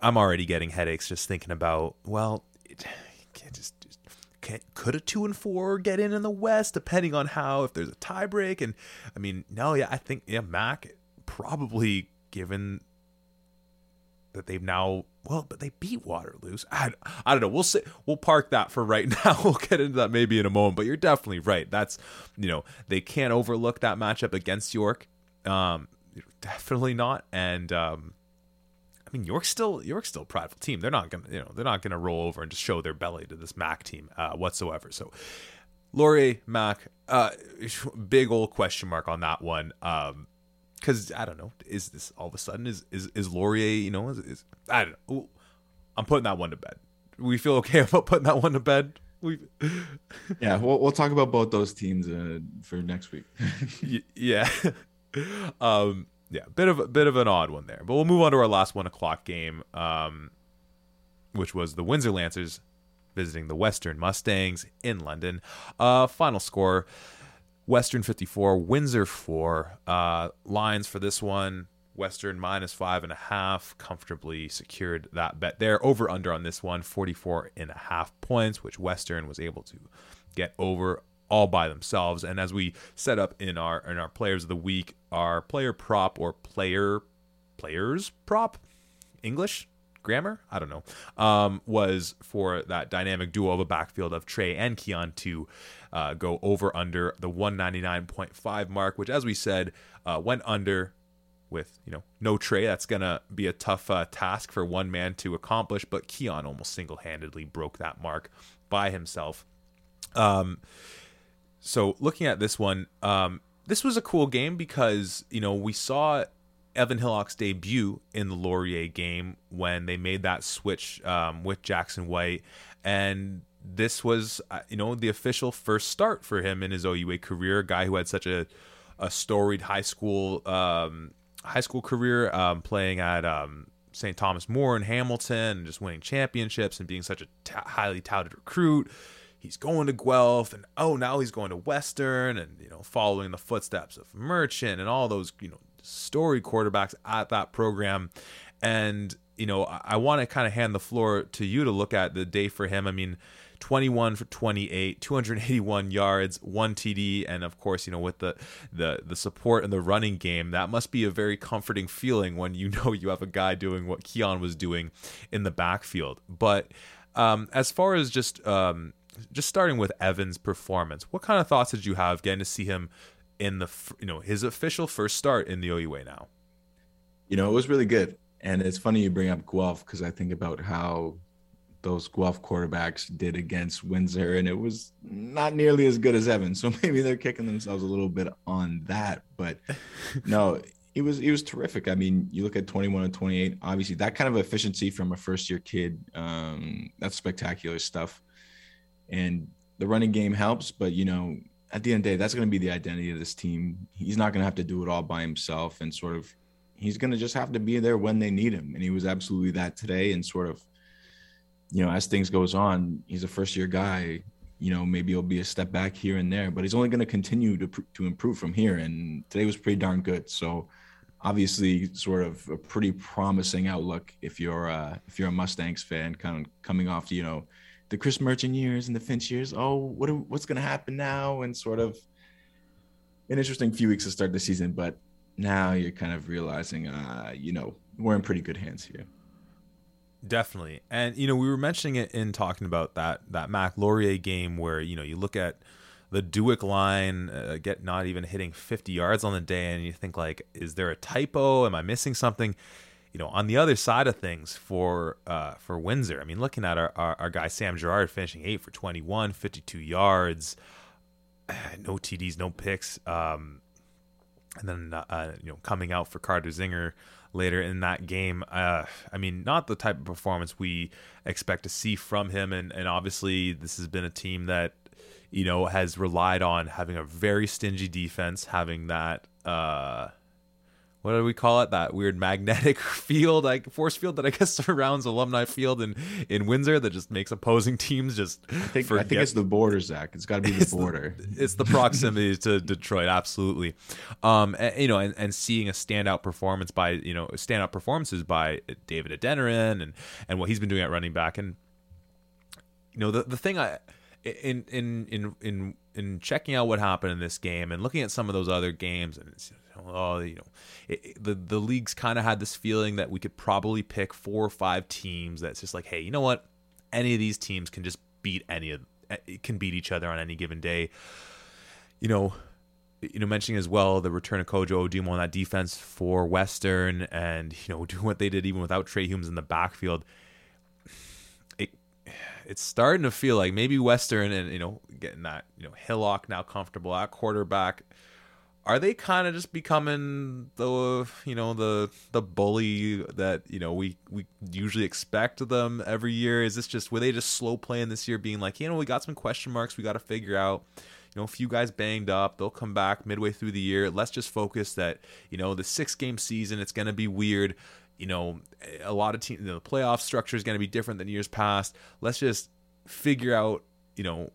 I'm already getting headaches just thinking about. Well, it, can't just, just could a two and four get in in the West, depending on how if there's a tiebreak. And I mean, no, yeah, I think yeah, Mac probably given that they've now well, but they beat Waterloo. I, I don't know. We'll say we'll park that for right now. We'll get into that maybe in a moment. But you're definitely right. That's you know they can't overlook that matchup against York. Um, definitely not. And um, I mean York's still York's still a prideful team. They're not gonna you know they're not gonna roll over and just show their belly to this Mac team uh, whatsoever. So Laurier Mac, uh, big old question mark on that one. Um, because I don't know, is this all of a sudden is is is Laurier? You know, is, is I don't know. I'm putting that one to bed. We feel okay about putting that one to bed. We, yeah, we'll we'll talk about both those teams uh, for next week. yeah, um, yeah, bit of a bit of an odd one there, but we'll move on to our last one o'clock game, um, which was the Windsor Lancers visiting the Western Mustangs in London. Uh, final score Western 54, Windsor 4. Uh, lines for this one Western minus five and a half, comfortably secured that bet there. Over under on this one, 44 and a half points, which Western was able to get over all by themselves. And as we set up in our in our players of the week, our player prop or player players prop English grammar, I don't know, um, was for that dynamic duo of a backfield of Trey and Keon to uh, go over under the 199.5 mark, which, as we said, uh, went under with you know no Trey. That's gonna be a tough uh, task for one man to accomplish, but Keon almost single-handedly broke that mark by himself. Um, so looking at this one, um, this was a cool game because you know we saw Evan Hillock's debut in the Laurier game when they made that switch um, with Jackson White, and this was uh, you know the official first start for him in his OUA career. A guy who had such a a storied high school um, high school career, um, playing at um, St. Thomas More in Hamilton, and just winning championships and being such a t- highly touted recruit. He's going to Guelph, and oh, now he's going to Western, and you know, following the footsteps of Merchant and all those you know story quarterbacks at that program. And, you know, I, I want to kind of hand the floor to you to look at the day for him. I mean, 21 for 28, 281 yards, one TD, and of course, you know, with the the the support in the running game, that must be a very comforting feeling when you know you have a guy doing what Keon was doing in the backfield. But um, as far as just um, just starting with Evan's performance, what kind of thoughts did you have getting to see him in the you know his official first start in the OUA now. You know, it was really good, and it's funny you bring up Guelph because I think about how those Guelph quarterbacks did against Windsor, and it was not nearly as good as Evan. So maybe they're kicking themselves a little bit on that. But no, he was he was terrific. I mean, you look at 21 and 28, obviously that kind of efficiency from a first year kid, um, that's spectacular stuff. And the running game helps, but you know, at the end of the day, that's going to be the identity of this team. He's not going to have to do it all by himself, and sort of, he's going to just have to be there when they need him. And he was absolutely that today. And sort of, you know, as things goes on, he's a first year guy. You know, maybe he'll be a step back here and there, but he's only going to continue to to improve from here. And today was pretty darn good. So obviously sort of a pretty promising outlook if you're uh, if you're a Mustangs fan, kind of coming off you know the Chris Merchant years and the Finch years. Oh, what are, what's going to happen now? And sort of an interesting few weeks to start the season, but now you're kind of realizing, uh, you know, we're in pretty good hands here. Definitely, and you know, we were mentioning it in talking about that that Mac Laurier game where you know you look at the Dueck line uh, get not even hitting 50 yards on the day, and you think like, is there a typo? Am I missing something? You know, on the other side of things for uh, for Windsor, I mean, looking at our, our, our guy Sam Gerard finishing eight for 21, 52 yards, no TDs, no picks, um, and then uh, you know coming out for Carter Zinger later in that game. Uh, I mean, not the type of performance we expect to see from him, and and obviously this has been a team that you know, has relied on having a very stingy defense, having that uh what do we call it? That weird magnetic field, like force field that I guess surrounds Alumni Field in in Windsor that just makes opposing teams just. I think, I think it's the border, Zach. It's got to be the it's border. The, it's the proximity to Detroit, absolutely. Um, and, you know, and, and seeing a standout performance by you know standout performances by David Adeniran and and what he's been doing at running back, and you know the the thing I in in in in in checking out what happened in this game and looking at some of those other games and oh you know it, it, the the league's kind of had this feeling that we could probably pick four or five teams that's just like hey you know what? Any of these teams can just beat any of eh, can beat each other on any given day. You know you know mentioning as well the return of Kojo Odimo on that defense for Western and you know doing what they did even without Trey Humes in the backfield. It it's starting to feel like maybe Western and you know getting that you know Hillock now comfortable at quarterback. Are they kind of just becoming the you know the the bully that you know we we usually expect of them every year? Is this just were they just slow playing this year, being like you know we got some question marks we got to figure out you know, a few guys banged up. They'll come back midway through the year. Let's just focus that, you know, the six game season, it's going to be weird you know, a lot of teams, you know, the playoff structure is going to be different than years past. Let's just figure out, you know,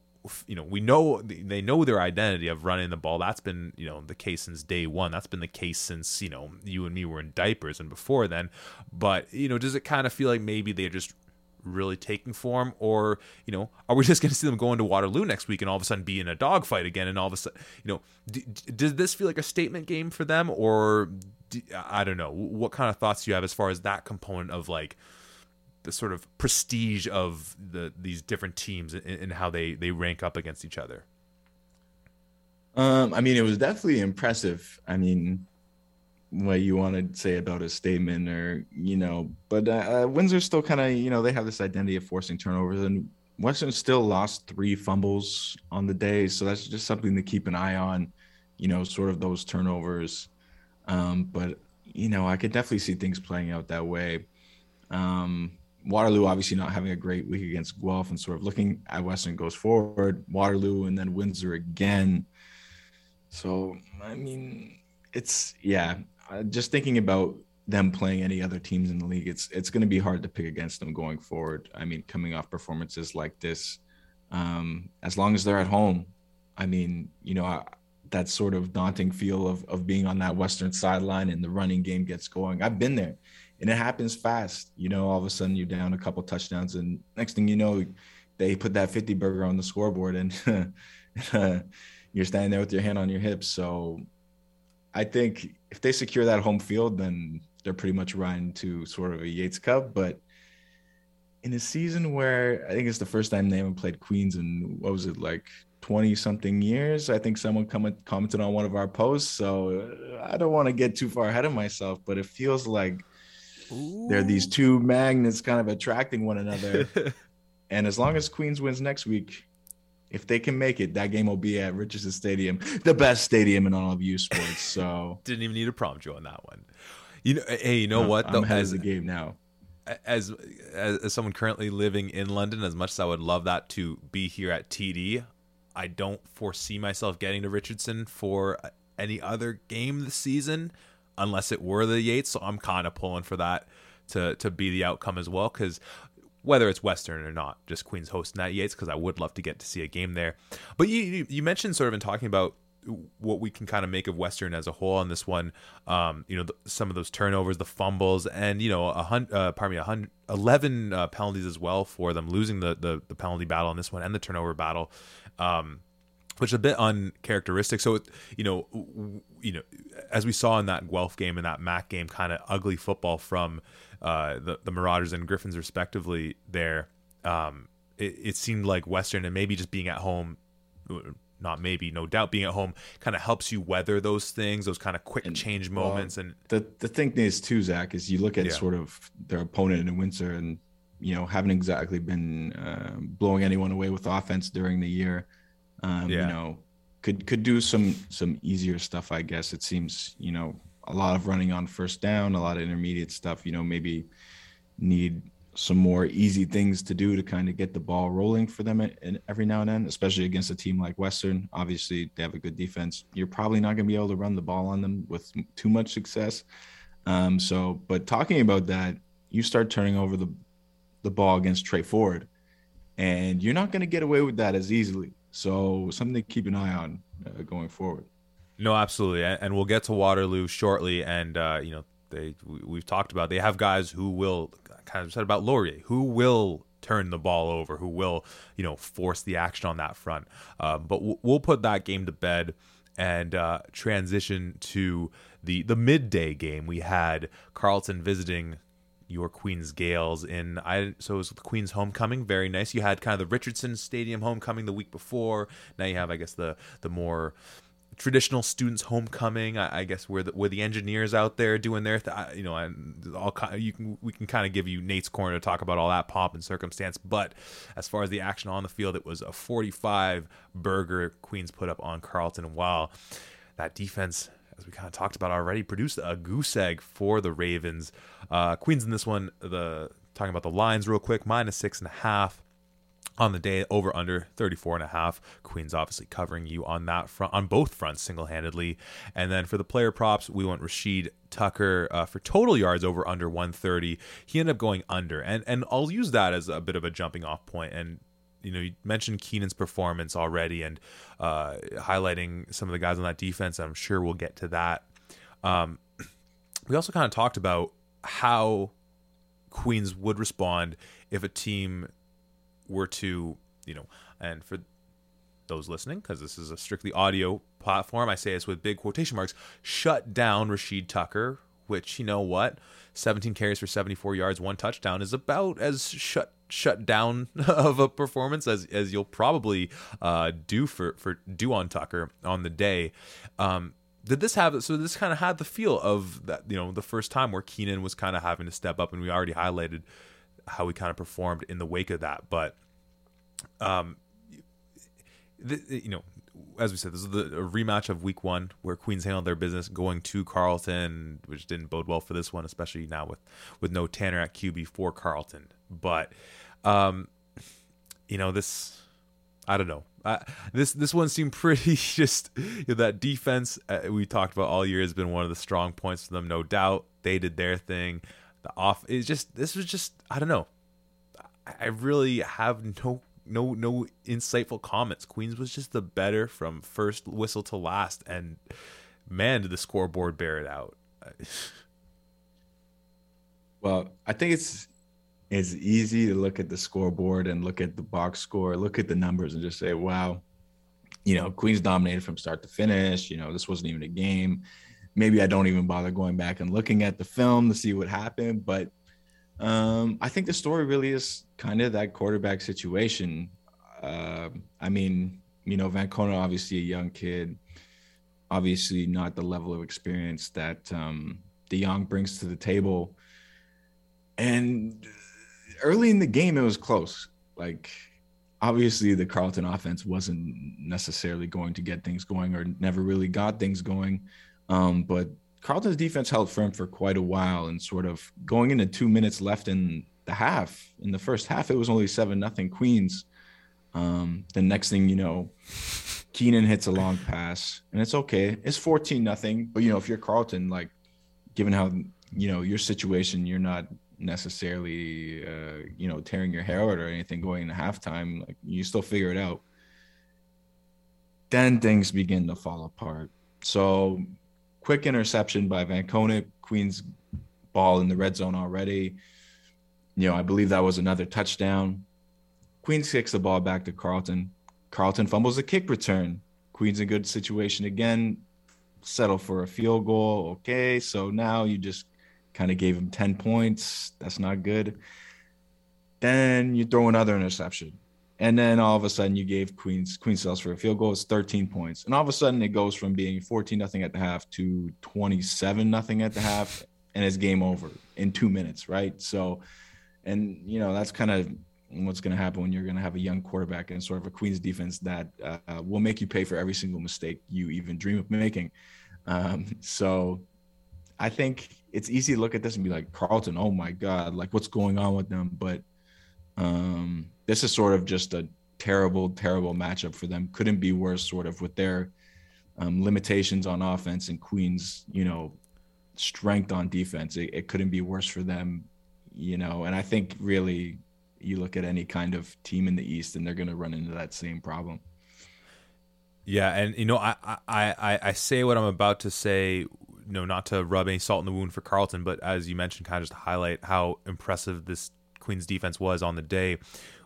you know, we know they know their identity of running the ball. That's been, you know, the case since day one. That's been the case since, you know, you and me were in diapers and before then. But, you know, does it kind of feel like maybe they're just really taking form or you know are we just going to see them go into waterloo next week and all of a sudden be in a dogfight again and all of a sudden you know d- does this feel like a statement game for them or I don't know. What kind of thoughts do you have as far as that component of like the sort of prestige of the these different teams and, how they they rank up against each other? Um, I mean, it was definitely impressive. I mean, what you want to say about a statement or you know, but uh, uh Windsor still kind of you know they have this identity of forcing turnovers and Western still lost three fumbles on the day, so that's just something to keep an eye on. You know, sort of those turnovers. Um, but you know, I could definitely see things playing out that way. Um, Waterloo obviously not having a great week against Guelph and sort of looking at Western goes forward, Waterloo and then Windsor again. So I mean, it's yeah. Just thinking about them playing any other teams in the league, it's it's going to be hard to pick against them going forward. I mean, coming off performances like this, um, as long as they're at home, I mean, you know, I, that sort of daunting feel of of being on that western sideline and the running game gets going. I've been there, and it happens fast. You know, all of a sudden you're down a couple touchdowns, and next thing you know, they put that 50 burger on the scoreboard, and you're standing there with your hand on your hips. So, I think if they secure that home field, then they're pretty much riding to sort of a Yates Cup, but in a season where I think it's the first time they haven't played Queens in what was it like 20 something years. I think someone comment, commented on one of our posts. So uh, I don't want to get too far ahead of myself, but it feels like Ooh. there are these two magnets kind of attracting one another. and as long as Queens wins next week, if they can make it, that game will be at Richardson Stadium, the best stadium in all of U Sports. So didn't even need to prompt you on that one. You know, hey, you know what? I'm ahead as, of the game now. As, as as someone currently living in London, as much as I would love that to be here at TD, I don't foresee myself getting to Richardson for any other game this season, unless it were the Yates. So I'm kind of pulling for that to to be the outcome as well, because whether it's Western or not, just Queens hosting that Yates, because I would love to get to see a game there. But you you mentioned sort of in talking about what we can kind of make of Western as a whole on this one. Um, you know, the, some of those turnovers, the fumbles, and you know, a hundred, uh, pardon me, a hundred, eleven uh, penalties as well for them losing the, the the penalty battle on this one and the turnover battle. Um, which is a bit uncharacteristic. So, you know, you know, as we saw in that Guelph game and that MAC game, kind of ugly football from uh, the the Marauders and Griffins respectively. There, um, it, it seemed like Western and maybe just being at home not maybe, no doubt, being at home kind of helps you weather those things, those kind of quick and, change moments. Well, and the the thing is too, Zach, is you look at yeah. sort of their opponent in Windsor, and you know haven't exactly been uh, blowing anyone away with offense during the year. Um, yeah. You know, could could do some some easier stuff. I guess it seems you know a lot of running on first down, a lot of intermediate stuff. You know, maybe need some more easy things to do to kind of get the ball rolling for them every now and then, especially against a team like Western. Obviously, they have a good defense. You're probably not going to be able to run the ball on them with too much success. Um, so, but talking about that, you start turning over the the ball against Trey Ford, and you're not going to get away with that as easily. So something to keep an eye on uh, going forward. No, absolutely, and we'll get to Waterloo shortly. And uh, you know, they we've talked about they have guys who will kind of said about Laurier who will turn the ball over, who will you know force the action on that front. Um, but we'll put that game to bed and uh, transition to the the midday game. We had Carleton visiting your Queens Gales in I so it was the Queens homecoming very nice. You had kind of the Richardson Stadium homecoming the week before. Now you have I guess the the more traditional students homecoming. I, I guess where the where the engineers out there doing their th- you know and all you can we can kind of give you Nate's corner to talk about all that pomp and circumstance but as far as the action on the field it was a 45 burger Queens put up on Carleton while that defense as we kind of talked about already, produced a goose egg for the Ravens. Uh, Queens in this one, the talking about the lines real quick, minus six and a half on the day over under 34 and a half. Queens obviously covering you on that front on both fronts single-handedly. And then for the player props we went rashid tucker uh, for total yards over under 130 he ended up going under and and i'll use that as a bit of a jumping off point and you know, you mentioned Keenan's performance already and uh, highlighting some of the guys on that defense. I'm sure we'll get to that. Um, we also kind of talked about how Queens would respond if a team were to, you know, and for those listening, because this is a strictly audio platform, I say this with big quotation marks, shut down Rashid Tucker, which, you know what, 17 carries for 74 yards, one touchdown is about as shut shut down of a performance as as you'll probably uh, do for for do on Tucker on the day. Um, did this have so this kind of had the feel of that you know the first time where Keenan was kind of having to step up and we already highlighted how he kind of performed in the wake of that but um you know as we said this is the rematch of week one where Queens handled their business going to Carleton which didn't bode well for this one especially now with with no Tanner at QB for Carleton but um, you know this. I don't know. Uh, this this one seemed pretty just you know, that defense uh, we talked about all year has been one of the strong points for them, no doubt. They did their thing. The off is just this was just I don't know. I really have no no no insightful comments. Queens was just the better from first whistle to last, and man, did the scoreboard bear it out. well, I think it's it's easy to look at the scoreboard and look at the box score, look at the numbers and just say, wow, you know, Queens dominated from start to finish. You know, this wasn't even a game. Maybe I don't even bother going back and looking at the film to see what happened. But um, I think the story really is kind of that quarterback situation. Uh, I mean, you know, Vancona, obviously a young kid, obviously not the level of experience that um, DeYoung brings to the table. And early in the game, it was close. Like obviously the Carleton offense wasn't necessarily going to get things going or never really got things going. Um, but Carleton's defense held firm for quite a while and sort of going into two minutes left in the half. In the first half, it was only seven nothing Queens. Um, the next thing you know, Keenan hits a long pass, and it's okay. It's fourteen nothing. But you know, if you're Carleton, like given how you know your situation, you're not necessarily uh, you know tearing your hair out or anything going into halftime. Like you still figure it out. Then things begin to fall apart. So quick interception by Van Conant, Queens ball in the red zone already. You know, I believe that was another touchdown. Queens kicks the ball back to Carleton. Carleton fumbles a kick return. Queens in good situation again. Settle for a field goal. Okay, so now you just kind of gave him 10 points. That's not good. Then you throw another interception. And then all of a sudden you gave Queens Queens cells for a field goal. It's 13 points. And all of a sudden it goes from being 14 nothing at the half to 27 nothing at the half. And it's game over in two minutes, right? So, and you know, that's kind of what's going to happen when you're going to have a young quarterback and sort of a Queens defense that uh, will make you pay for every single mistake you even dream of making. Um, so I think it's easy to look at this and be like, Carleton, oh my God, like what's going on with them? But um, this is sort of just a terrible, terrible matchup for them. Couldn't be worse, sort of, with their um, limitations on offense and Queens, you know, strength on defense. It, it couldn't be worse for them, you know. And I think really, you look at any kind of team in the East, and they're going to run into that same problem. Yeah, and you know, I, I I I say what I'm about to say know, not to rub any salt in the wound for Carleton, but as you mentioned, kind of just to highlight how impressive this Queens defense was on the day.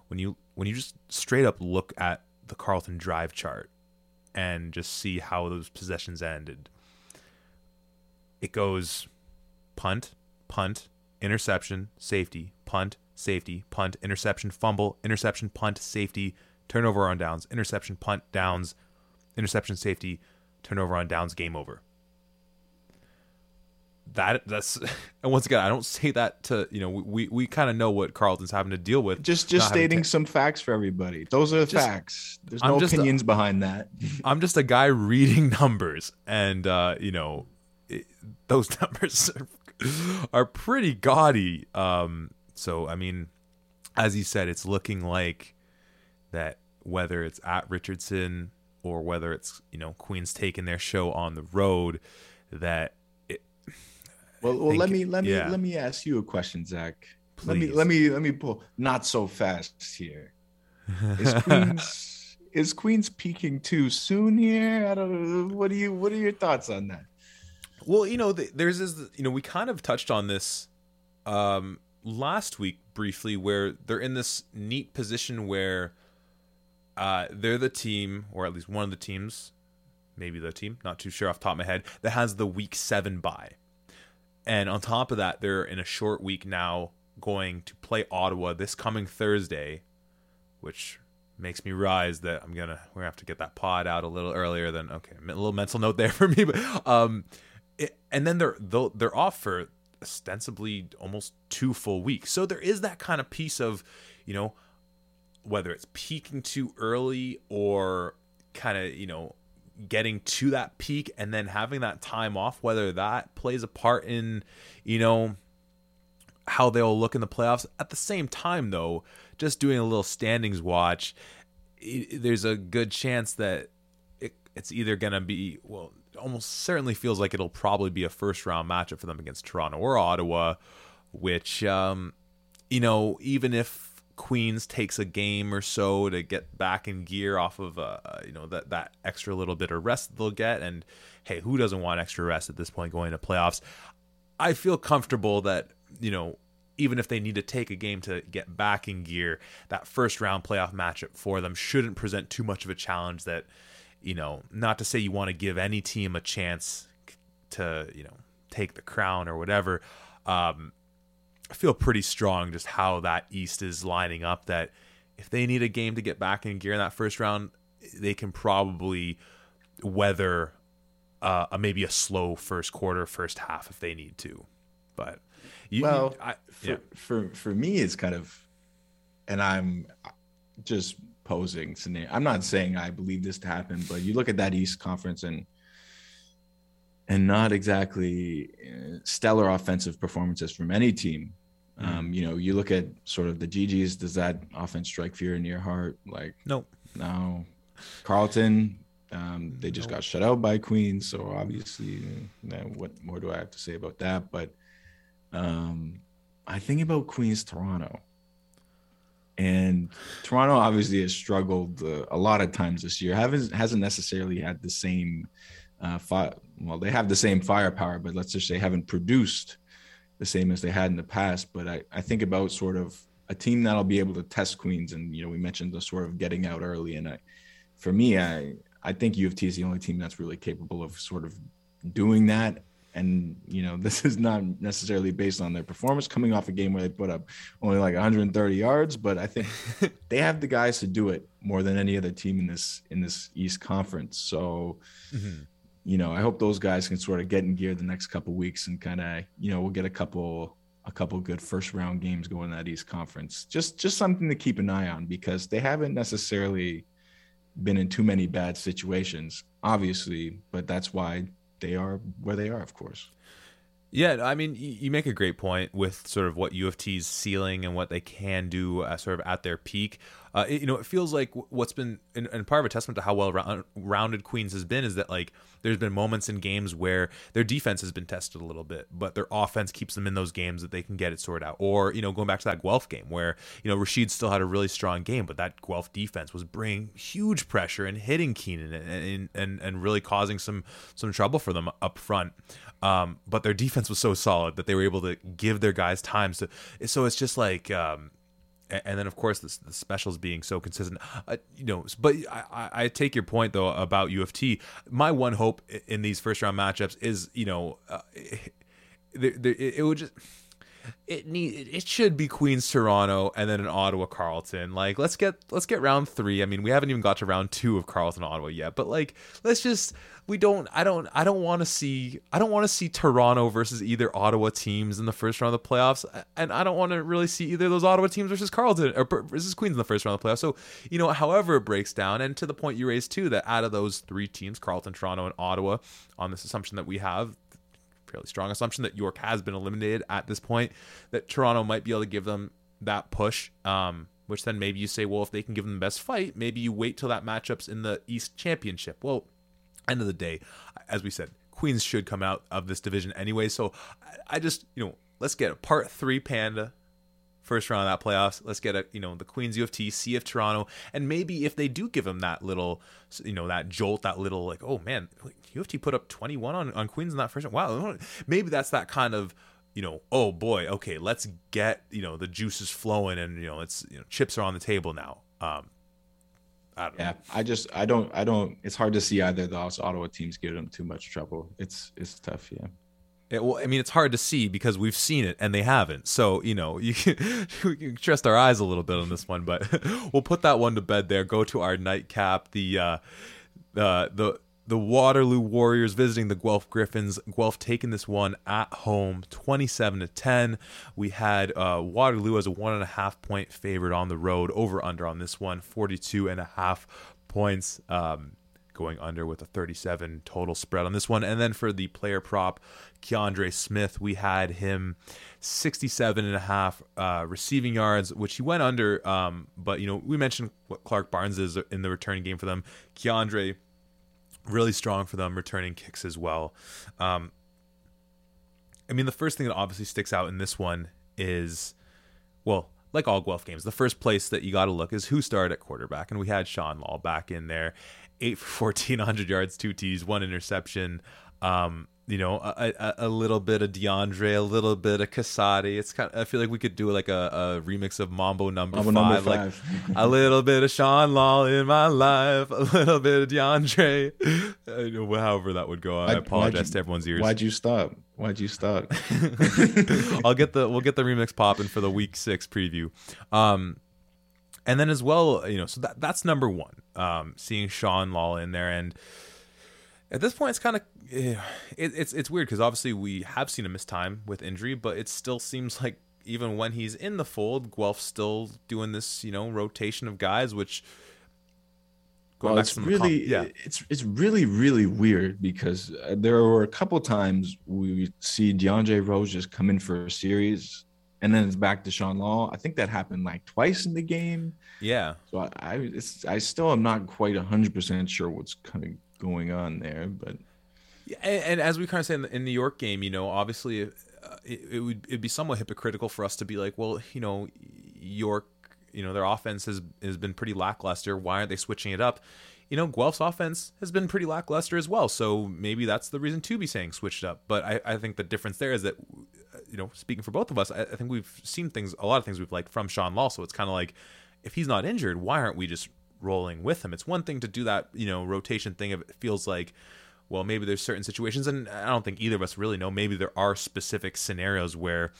When you when you just straight up look at the Carleton drive chart and just see how those possessions ended, it goes punt, punt, interception, safety, punt, safety, punt, interception, fumble, interception, punt, safety, turnover on downs, interception, punt, downs, interception, safety, turnover on downs, game over that that's and once again i don't say that to you know we we kind of know what carleton's having to deal with just just stating some facts for everybody. Those are the just, facts. There's no opinions a, behind that. I'm just a guy reading numbers and uh you know it, those numbers are, are pretty gaudy. Um so i mean as you said it's looking like that whether it's at richardson or whether it's you know queens taking their show on the road that well, well, think, let me let me yeah. let me ask you a question, Zach. Please. Let me let me let me pull not so fast here. Is Queens is Queens peaking too soon here? I don't know. What do you what are your thoughts on that? Well, you know, there's this. You know, we kind of touched on this um, last week briefly, where they're in this neat position where uh, they're the team, or at least one of the teams, maybe the team, not too sure off top of my head, that has the week seven bye. And on top of that, they're in a short week now going to play Ottawa this coming Thursday, which makes me rise that I'm gonna we're gonna have to get that pod out a little earlier than okay. A little mental note there for me, but um, it, and then they're they're off for ostensibly almost two full weeks. So there is that kind of piece of, you know, whether it's peaking too early or kind of you know getting to that peak and then having that time off, whether that plays a part in, you know, how they'll look in the playoffs. At the same time, though, just doing a little standings watch, it, there's a good chance that it, it's either going to be, well, almost certainly feels like it'll probably be a first round matchup for them against Toronto or Ottawa, which, um, you know, even if Queens takes a game or so to get back in gear off of uh, uh, you know that that extra little bit of rest they'll get. And hey who doesn't want extra rest at this point going to playoffs? I feel comfortable that you know even if they need to take a game to get back in gear that first round playoff matchup for them shouldn't present too much of a challenge that you know not to say you want to give any team a chance to you know take the crown or whatever. Um, I feel pretty strong just how that East is lining up. That if they need a game to get back in gear in that first round, they can probably weather uh, a, maybe a slow first quarter, first half if they need to. But you, well, I, for, yeah. for for me, it's kind of, and I'm just posing scenario. I'm not saying I believe this to happen, but you look at that East Conference and and not exactly uh, stellar offensive performances from any team. Mm-hmm. Um, you know, you look at sort of the GGs. Does that offense strike fear in your heart? Like, nope. No. Carleton, um, they just nope. got shut out by Queens, so obviously, what more do I have to say about that? But um, I think about Queens Toronto. And Toronto obviously has struggled uh, a lot of times this year. Haven't hasn't necessarily had the same uh, fi- well, they have the same firepower, but let's just say haven't produced the same as they had in the past. But I, I think about sort of a team that'll be able to test Queens, and you know we mentioned the sort of getting out early, and I, for me, I I think U of T is the only team that's really capable of sort of doing that and you know this is not necessarily based on their performance coming off a game where they put up only like 130 yards but i think they have the guys to do it more than any other team in this in this east conference so mm-hmm. You know i hope those guys can sort of get in gear the next couple weeks and kind of you know we'll get a couple a couple good first round games going in that east conference just just something to keep an eye on because they haven't necessarily been in too many bad situations obviously but that's why they are where they are, of course. Yeah, I mean, you make a great point with sort of what U of T's ceiling and what they can do uh, sort of at their peak. Uh, it, you know, it feels like what's been, and, and part of a testament to how well rounded Queens has been is that like there's been moments in games where their defense has been tested a little bit, but their offense keeps them in those games that they can get it sorted out. Or, you know, going back to that Guelph game where, you know, Rashid still had a really strong game, but that Guelph defense was bringing huge pressure and hitting Keenan and, and, and really causing some, some trouble for them up front. Um, but their defense was so solid that they were able to give their guys time. So, so it's just like, um, and then of course the, the specials being so consistent. Uh, you know but I, I take your point though about uft my one hope in these first round matchups is you know uh, it, it, it would just it need it should be Queens Toronto and then an Ottawa Carleton. Like let's get let's get round 3. I mean, we haven't even got to round 2 of Carleton Ottawa yet, but like let's just we don't I don't I don't want to see I don't want to see Toronto versus either Ottawa teams in the first round of the playoffs and I don't want to really see either those Ottawa teams versus Carleton or versus Queens in the first round of the playoffs. So, you know, however it breaks down and to the point you raised too that out of those 3 teams, Carleton, Toronto and Ottawa on this assumption that we have fairly strong assumption that York has been eliminated at this point, that Toronto might be able to give them that push. Um, which then maybe you say, well, if they can give them the best fight, maybe you wait till that matchup's in the East Championship. Well, end of the day, as we said, Queens should come out of this division anyway. So I just, you know, let's get a part three Panda first round of that playoffs. Let's get a you know the Queens U of T, CF Toronto, and maybe if they do give them that little you know that jolt, that little like oh man, U of T put up 21 on on Queens in that first round. Wow, maybe that's that kind of you know oh boy okay let's get you know the juices flowing and you know it's you know chips are on the table now. Um, I yeah, know. I just I don't I don't. It's hard to see either of those Ottawa teams give them too much trouble. It's it's tough. Yeah. It, well, I mean, it's hard to see because we've seen it and they haven't. So you know, you can, we can trust our eyes a little bit on this one, but we'll put that one to bed. There, go to our nightcap. The uh, uh, the the Waterloo Warriors visiting the Guelph Griffins. Guelph taking this one at home, twenty-seven to ten. We had uh, Waterloo as a one and a half point favorite on the road. Over under on this one, 42 and a half points. Um, going under with a 37 total spread on this one. And then for the player prop, Keandre Smith, we had him 67 and a half uh, receiving yards, which he went under. Um, but, you know, we mentioned what Clark Barnes is in the returning game for them. Keandre, really strong for them, returning kicks as well. Um, I mean, the first thing that obviously sticks out in this one is, well, like all Guelph games, the first place that you got to look is who started at quarterback. And we had Sean Law back in there eight for 1,400 yards, two T's, one interception. Um, you know, a, a, a, little bit of DeAndre, a little bit of Casati. It's kind of, I feel like we could do like a, a remix of Mambo number, Mambo five, number five, like a little bit of Sean Law in my life, a little bit of DeAndre. However that would go. I, I apologize you, to everyone's ears. Why'd you stop? Why'd you stop? I'll get the we'll get the remix popping for the week six preview. Um, and then as well, you know, so that that's number one. Um, seeing Sean Law in there, and at this point, it's kind of eh, it, it's it's weird because obviously we have seen him miss time with injury, but it still seems like even when he's in the fold, Guelph's still doing this, you know, rotation of guys, which Going well, it's really yeah. it's it's really really weird because uh, there were a couple times we see DeAndre Rose just come in for a series and then it's back to Sean Law. I think that happened like twice in the game. Yeah. So I I, I still am not quite hundred percent sure what's kind of going on there, but yeah, and, and, as we kind of say in the, in the York game, you know, obviously uh, it, it would it'd be somewhat hypocritical for us to be like, well, you know, York you know their offense has has been pretty lackluster. Why aren't they switching it up? You know, Guelph's offense has been pretty lackluster as well. So maybe that's the reason to be saying switched up. But I, I think the difference there is that you know, speaking for both of us, I, I think we've seen things, a lot of things we've liked from Sean Law. So it's kind of like if he's not injured, why aren't we just rolling with him? It's one thing to do that, you know, rotation thing. If it feels like well, maybe there's certain situations, and I don't think either of us really know. Maybe there are specific scenarios where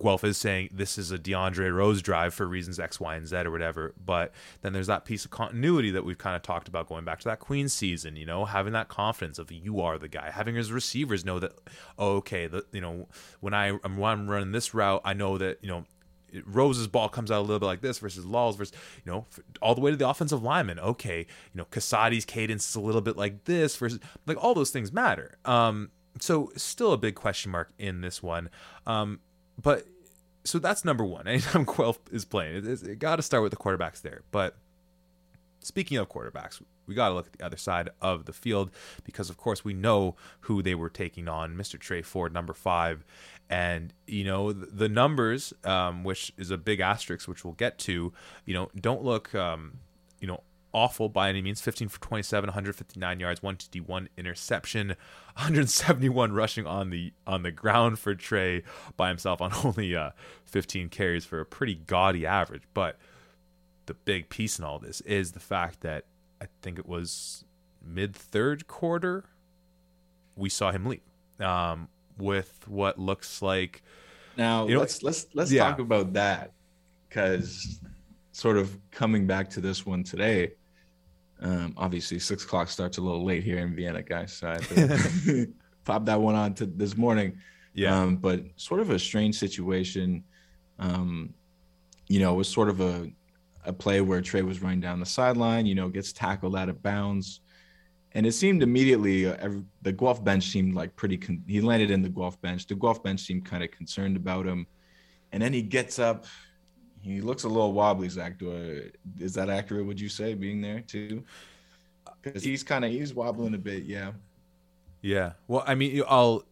Guelph is saying this is a DeAndre Rose drive for reasons X, Y, and Z or whatever. But then there's that piece of continuity that we've kind of talked about going back to that Queen season, you know, having that confidence of you are the guy, having his receivers know that, oh, okay, the, you know, when I, when I'm running this route, I know that, you know, Rose's ball comes out a little bit like this versus Law's versus you know all the way to the offensive lineman. Okay, you know Casati's cadence is a little bit like this versus like all those things matter. Um, so still a big question mark in this one. Um, but so that's number one. Anytime Guelph is playing, it, it, it got to start with the quarterbacks there. But speaking of quarterbacks, we got to look at the other side of the field because, of course, we know who they were taking on. Mr. Trey Ford, number five, and you know the numbers um, which is a big asterisk which we'll get to you know don't look um, you know awful by any means. 15 for 27 159 yards 1 TD 1 interception 171 rushing on the on the ground for Trey by himself on only uh, 15 carries for a pretty gaudy average. But the big piece in all this is the fact that I think it was mid third quarter we saw him leave. Um, with what looks like. Now you know, let's let's let's yeah. talk about that because sort of coming back to this one today. Um, obviously, six o'clock starts a little late here in Vienna, guys. So I pop that one on to this morning. Yeah. Um, but sort of a strange situation. Um, you know, it was sort of a a play where Trey was running down the sideline. You know, gets tackled out of bounds and it seemed immediately uh, every, the Guelph bench seemed like pretty. Con- he landed in the Guelph bench. The Guelph bench seemed kind of concerned about him, and then he gets up. He looks a little wobbly, Zach. Do I, is that accurate? Would you say being there too? Because he's kind of he's wobbling a bit. Yeah. Yeah. Well, I mean, I'll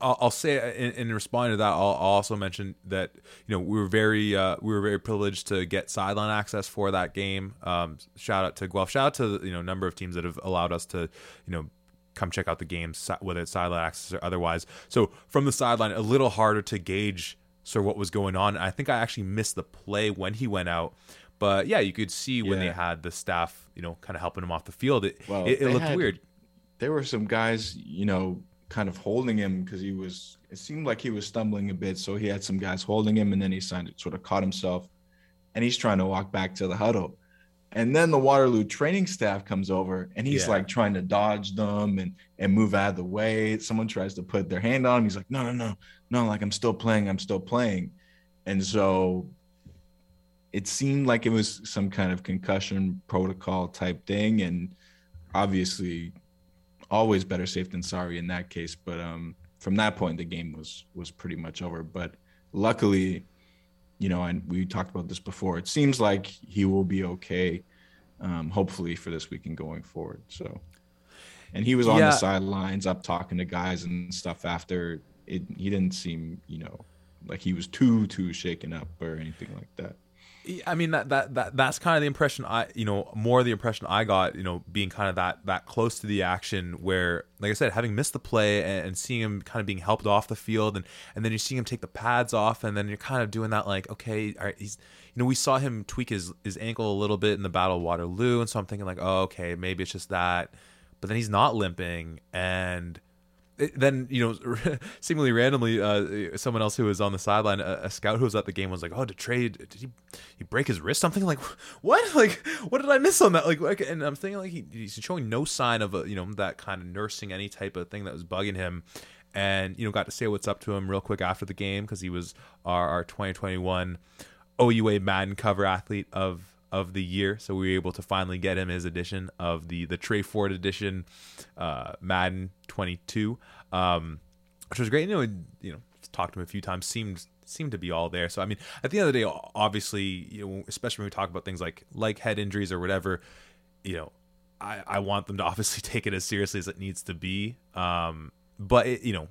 I'll, I'll say in, in responding to that, I'll, I'll, also mention that you know we were very uh, we were very privileged to get sideline access for that game. Um, shout out to Guelph. Shout out to you know number of teams that have allowed us to you know come check out the games, whether it's sideline access or otherwise. So from the sideline, a little harder to gauge sort of what was going on. I think I actually missed the play when he went out. But yeah, you could see when yeah. they had the staff, you know, kind of helping him off the field. It well, it, it looked had, weird. There were some guys, you know, kind of holding him because he was it seemed like he was stumbling a bit so he had some guys holding him and then he signed, sort of caught himself and he's trying to walk back to the huddle. And then the waterloo training staff comes over and he's yeah. like trying to dodge them and and move out of the way. Someone tries to put their hand on him. He's like no no no no like i'm still playing i'm still playing. And so it seemed like it was some kind of concussion protocol type thing and obviously always better safe than sorry in that case. But um, from that point, the game was was pretty much over. But luckily, you know, and we talked about this before. It seems like he will be okay. Um, hopefully for this weekend going forward. So, and he was on yeah. the sidelines, up talking to guys and stuff after it. He didn't seem, you know, like he was too too shaken up or anything like that. I mean that that that that's kind of the impression I you know more the impression I got you know being kind of that that close to the action where like I said having missed the play and, and seeing him kind of being helped off the field and and then you're seeing him take the pads off and then you're kind of doing that like okay all right he's you know we saw him tweak his his ankle a little bit in the Battle of Waterloo and so I'm thinking like oh okay maybe it's just that. But then he's not limping and then you know, seemingly randomly, uh, someone else who was on the sideline, a, a, scout who was at the game, was like, "Oh, did trade? Did he, he break his wrist? Something like what? Like what did I miss on that? Like, like and I'm thinking like he, he's showing no sign of a, you know that kind of nursing any type of thing that was bugging him, and you know got to say what's up to him real quick after the game because he was our, our 2021 OUA Madden cover athlete of of the year. So we were able to finally get him his edition of the the Trey Ford edition, uh, Madden 22, um, which was great. You know, you know, talked to him a few times. Seemed seemed to be all there. So I mean, at the end of the day, obviously, you know, especially when we talk about things like like head injuries or whatever, you know, I I want them to obviously take it as seriously as it needs to be. Um, but it, you know,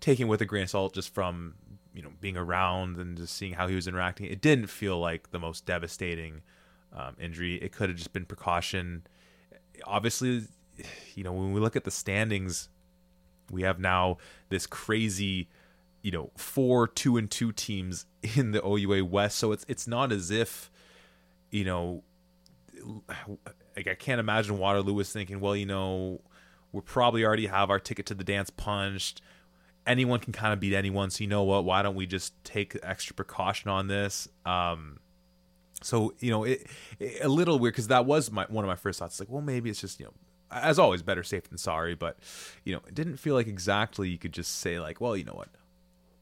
taking with a grain of salt just from you know being around and just seeing how he was interacting, it didn't feel like the most devastating um, injury. It could have just been precaution. Obviously, you know when we look at the standings, we have now this crazy, you know, four two and two teams in the OUA West. So it's it's not as if, you know, like I can't imagine Waterloo was thinking, well, you know, we probably already have our ticket to the dance punched anyone can kind of beat anyone. So you know what? Why don't we just take extra precaution on this? Um, so you know, it, it a little weird because that was my one of my first thoughts. Like, well, maybe it's just you know, as always, better safe than sorry. But you know, it didn't feel like exactly you could just say like, well, you know what,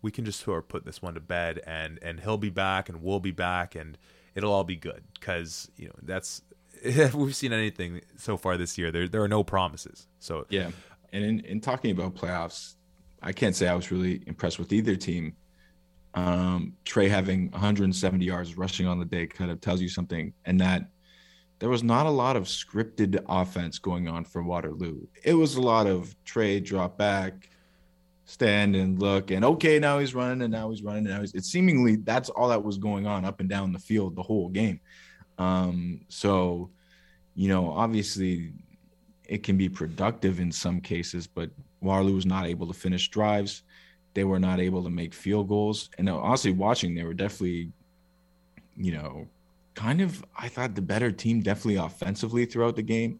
we can just sort of put this one to bed, and and he'll be back, and we'll be back, and it'll all be good because you know that's if we've seen anything so far this year, there there are no promises. So yeah, and in, in talking about playoffs, I can't say I was really impressed with either team. Um, Tre having 170 yards rushing on the day kind of tells you something, and that there was not a lot of scripted offense going on for Waterloo. It was a lot of Tre drop back, stand and look, and okay, now he's running, and now he's running, and now he's. It's seemingly that's all that was going on up and down the field the whole game. Um, so, you know, obviously, it can be productive in some cases, but Waterloo was not able to finish drives. They were not able to make field goals. And honestly, watching, they were definitely, you know, kind of, I thought the better team definitely offensively throughout the game.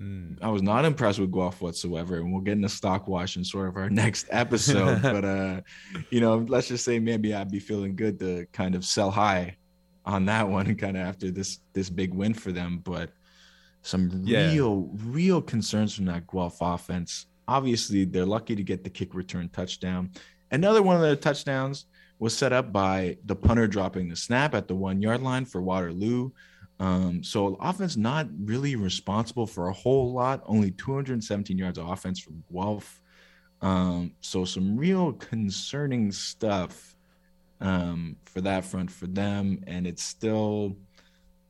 Mm. I was not impressed with Guelph whatsoever. And we'll get into stock wash in sort of our next episode. but, uh, you know, let's just say maybe I'd be feeling good to kind of sell high on that one kind of after this this big win for them. But some yeah. real, real concerns from that Guelph offense obviously they're lucky to get the kick return touchdown. Another one of the touchdowns was set up by the punter dropping the snap at the one yard line for Waterloo. Um, so offense not really responsible for a whole lot, only 217 yards of offense from Guelph. Um, so some real concerning stuff um, for that front for them, and it's still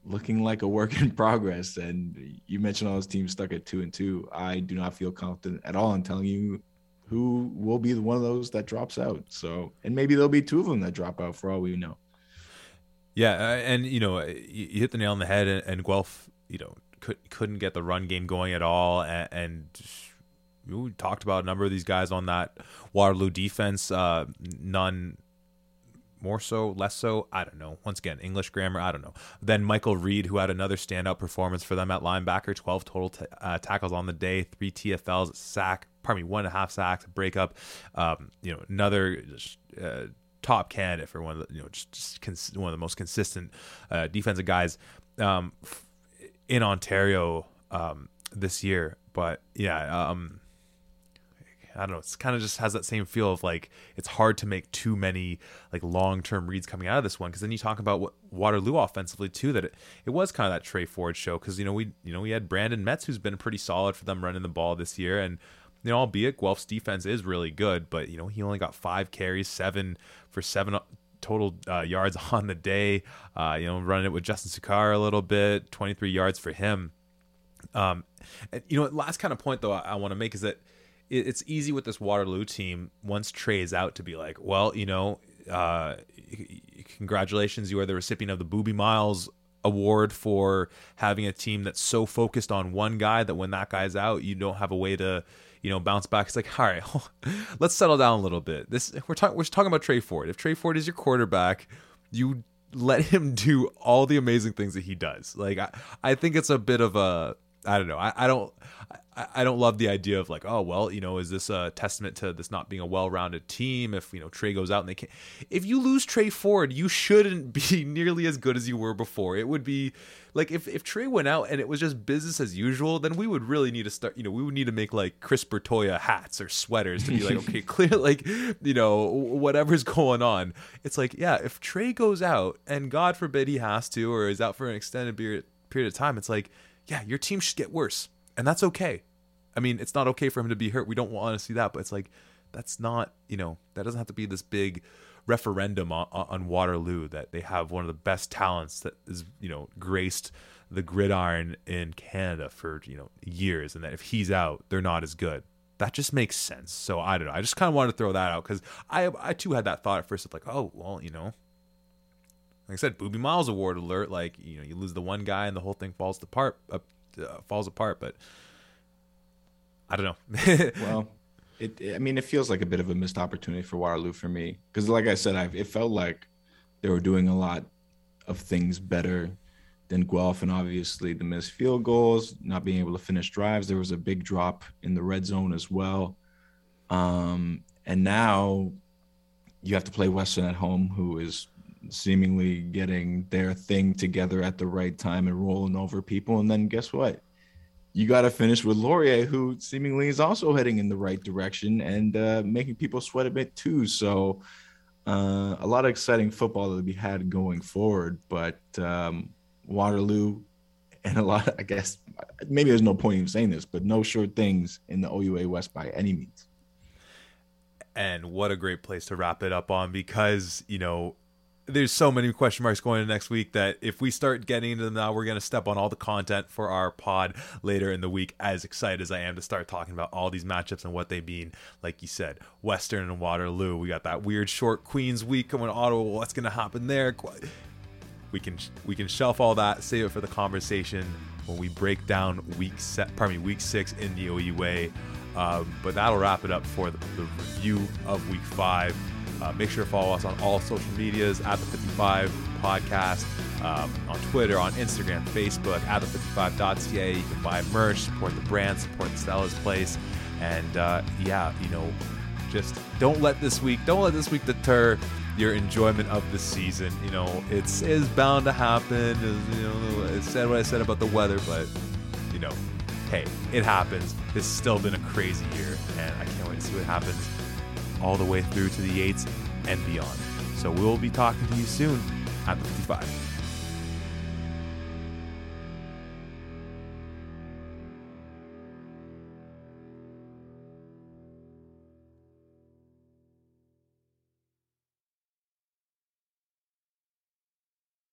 looking like a work in progress. And you mentioned all those teams stuck at two and two. I do not feel confident at all in telling you who will be one of those that drops out. So, and maybe there'll be two of them that drop out for all we know. Yeah, uh, and you know, you, hit the nail on the head, and, Guelph, you know, could, couldn't get the run game going at all, and, and we talked about a number of these guys on that Waterloo defense. Uh, none more so, less so. I don't know. Once again, English grammar, I don't know. Then Michael Reed, who had another standout performance for them at linebacker, 12 total t- uh, tackles on the day, three TFLs, sack, pardon me, one and a half sacks, breakup. Um, you know, another uh, top candidate for one of the, you know, just, just cons- one of the most consistent uh, defensive guys um, in Ontario um, this year. But yeah, um, I don't know. It's kind of just has that same feel of like it's hard to make too many like long term reads coming out of this one because then you talk about what Waterloo offensively too that it, it was kind of that Tre Ford show because you know we you know we had Brandon Metz who's been pretty solid for them running the ball this year and you know albeit Guelph's defense is really good but you know he only got five carries seven for seven total uh, yards on the day uh, you know running it with Justin Sukar a little bit 23 yards for him um and, you know last kind of point though I, I want to make is that it's easy with this Waterloo team once Tre is out to be like, well, you know, uh, congratulations, you are the recipient of the Boobie Miles award for having a team that's so focused on one guy that when that guy's out, you don't have a way to, you know, bounce back. It's like, all right, let's settle down a little bit. This we're talking we're talking about Tre Ford. If Tre Ford is your quarterback, you let him do all the amazing things that he does. Like I, I think it's a bit of a I don't know. I, I don't. I, don't love the idea of like, oh well, you know, is this a testament to this not being a well-rounded team? If you know Tre goes out and they can't, if you lose Tre Ford, you shouldn't be nearly as good as you were before. It would be like if if Tre went out and it was just business as usual, then we would really need to start. You know, we would need to make like Chris Bertoia hats or sweaters to be like, okay, clear, like you know, whatever's going on. It's like, yeah, if Tre goes out and God forbid he has to or is out for an extended period period of time, it's like, yeah, your team should get worse and that's okay. I mean, it's not okay for him to be hurt. We don't want to see that, but it's like that's not you know that doesn't have to be this big referendum on, on Waterloo that they have one of the best talents that is you know graced the gridiron in Canada for you know years, and that if he's out, they're not as good. That just makes sense. So I don't know. I just kind of wanted to throw that out because I I too had that thought at first of like, oh well, you know, like I said, Boobie Miles award alert. Like you know, you lose the one guy and the whole thing falls apart. Uh, falls apart. But I don't know. well, it, I mean, it feels like a bit of a missed opportunity for Waterloo for me because, like I said, I've, it felt like they were doing a lot of things better than Guelph, and obviously the missed field goals, not being able to finish drives. There was a big drop in the red zone as well. Um, and now you have to play Western at home, who is seemingly getting their thing together at the right time and rolling over people. And then guess what? You got to finish with Laurier, who seemingly is also heading in the right direction and uh, making people sweat a bit too. So, uh, a lot of exciting football to be had going forward. But um, Waterloo and a lot, of, I guess, maybe there's no point in saying this, but no sure things in the OUA West by any means. And what a great place to wrap it up on because, you know, there's so many question marks going into next week that if we start getting into them now, we're going to step on all the content for our pod later in the week. As excited as I am to start talking about all these matchups and what they mean, like you said, Western and Waterloo. We got that weird short Queens week coming to Ottawa. What's going to happen there? We can we can shelf all that, save it for the conversation when we break down week set. Pardon me, week six in the OUA. Um, but that'll wrap it up for the, the review of week five. Uh, make sure to follow us on all social medias at the 55 podcast um, on Twitter, on Instagram, Facebook, at the 55.ca. You can buy merch, support the brand, support Stella's Place. And uh, yeah, you know, just don't let this week, don't let this week deter your enjoyment of the season. You know, it's is bound to happen. you know, I said what I said about the weather, but you know, hey, it happens. It's still been a crazy year, and I can't wait to see what happens all the way through to the eights and beyond. So we'll be talking to you soon at the 55.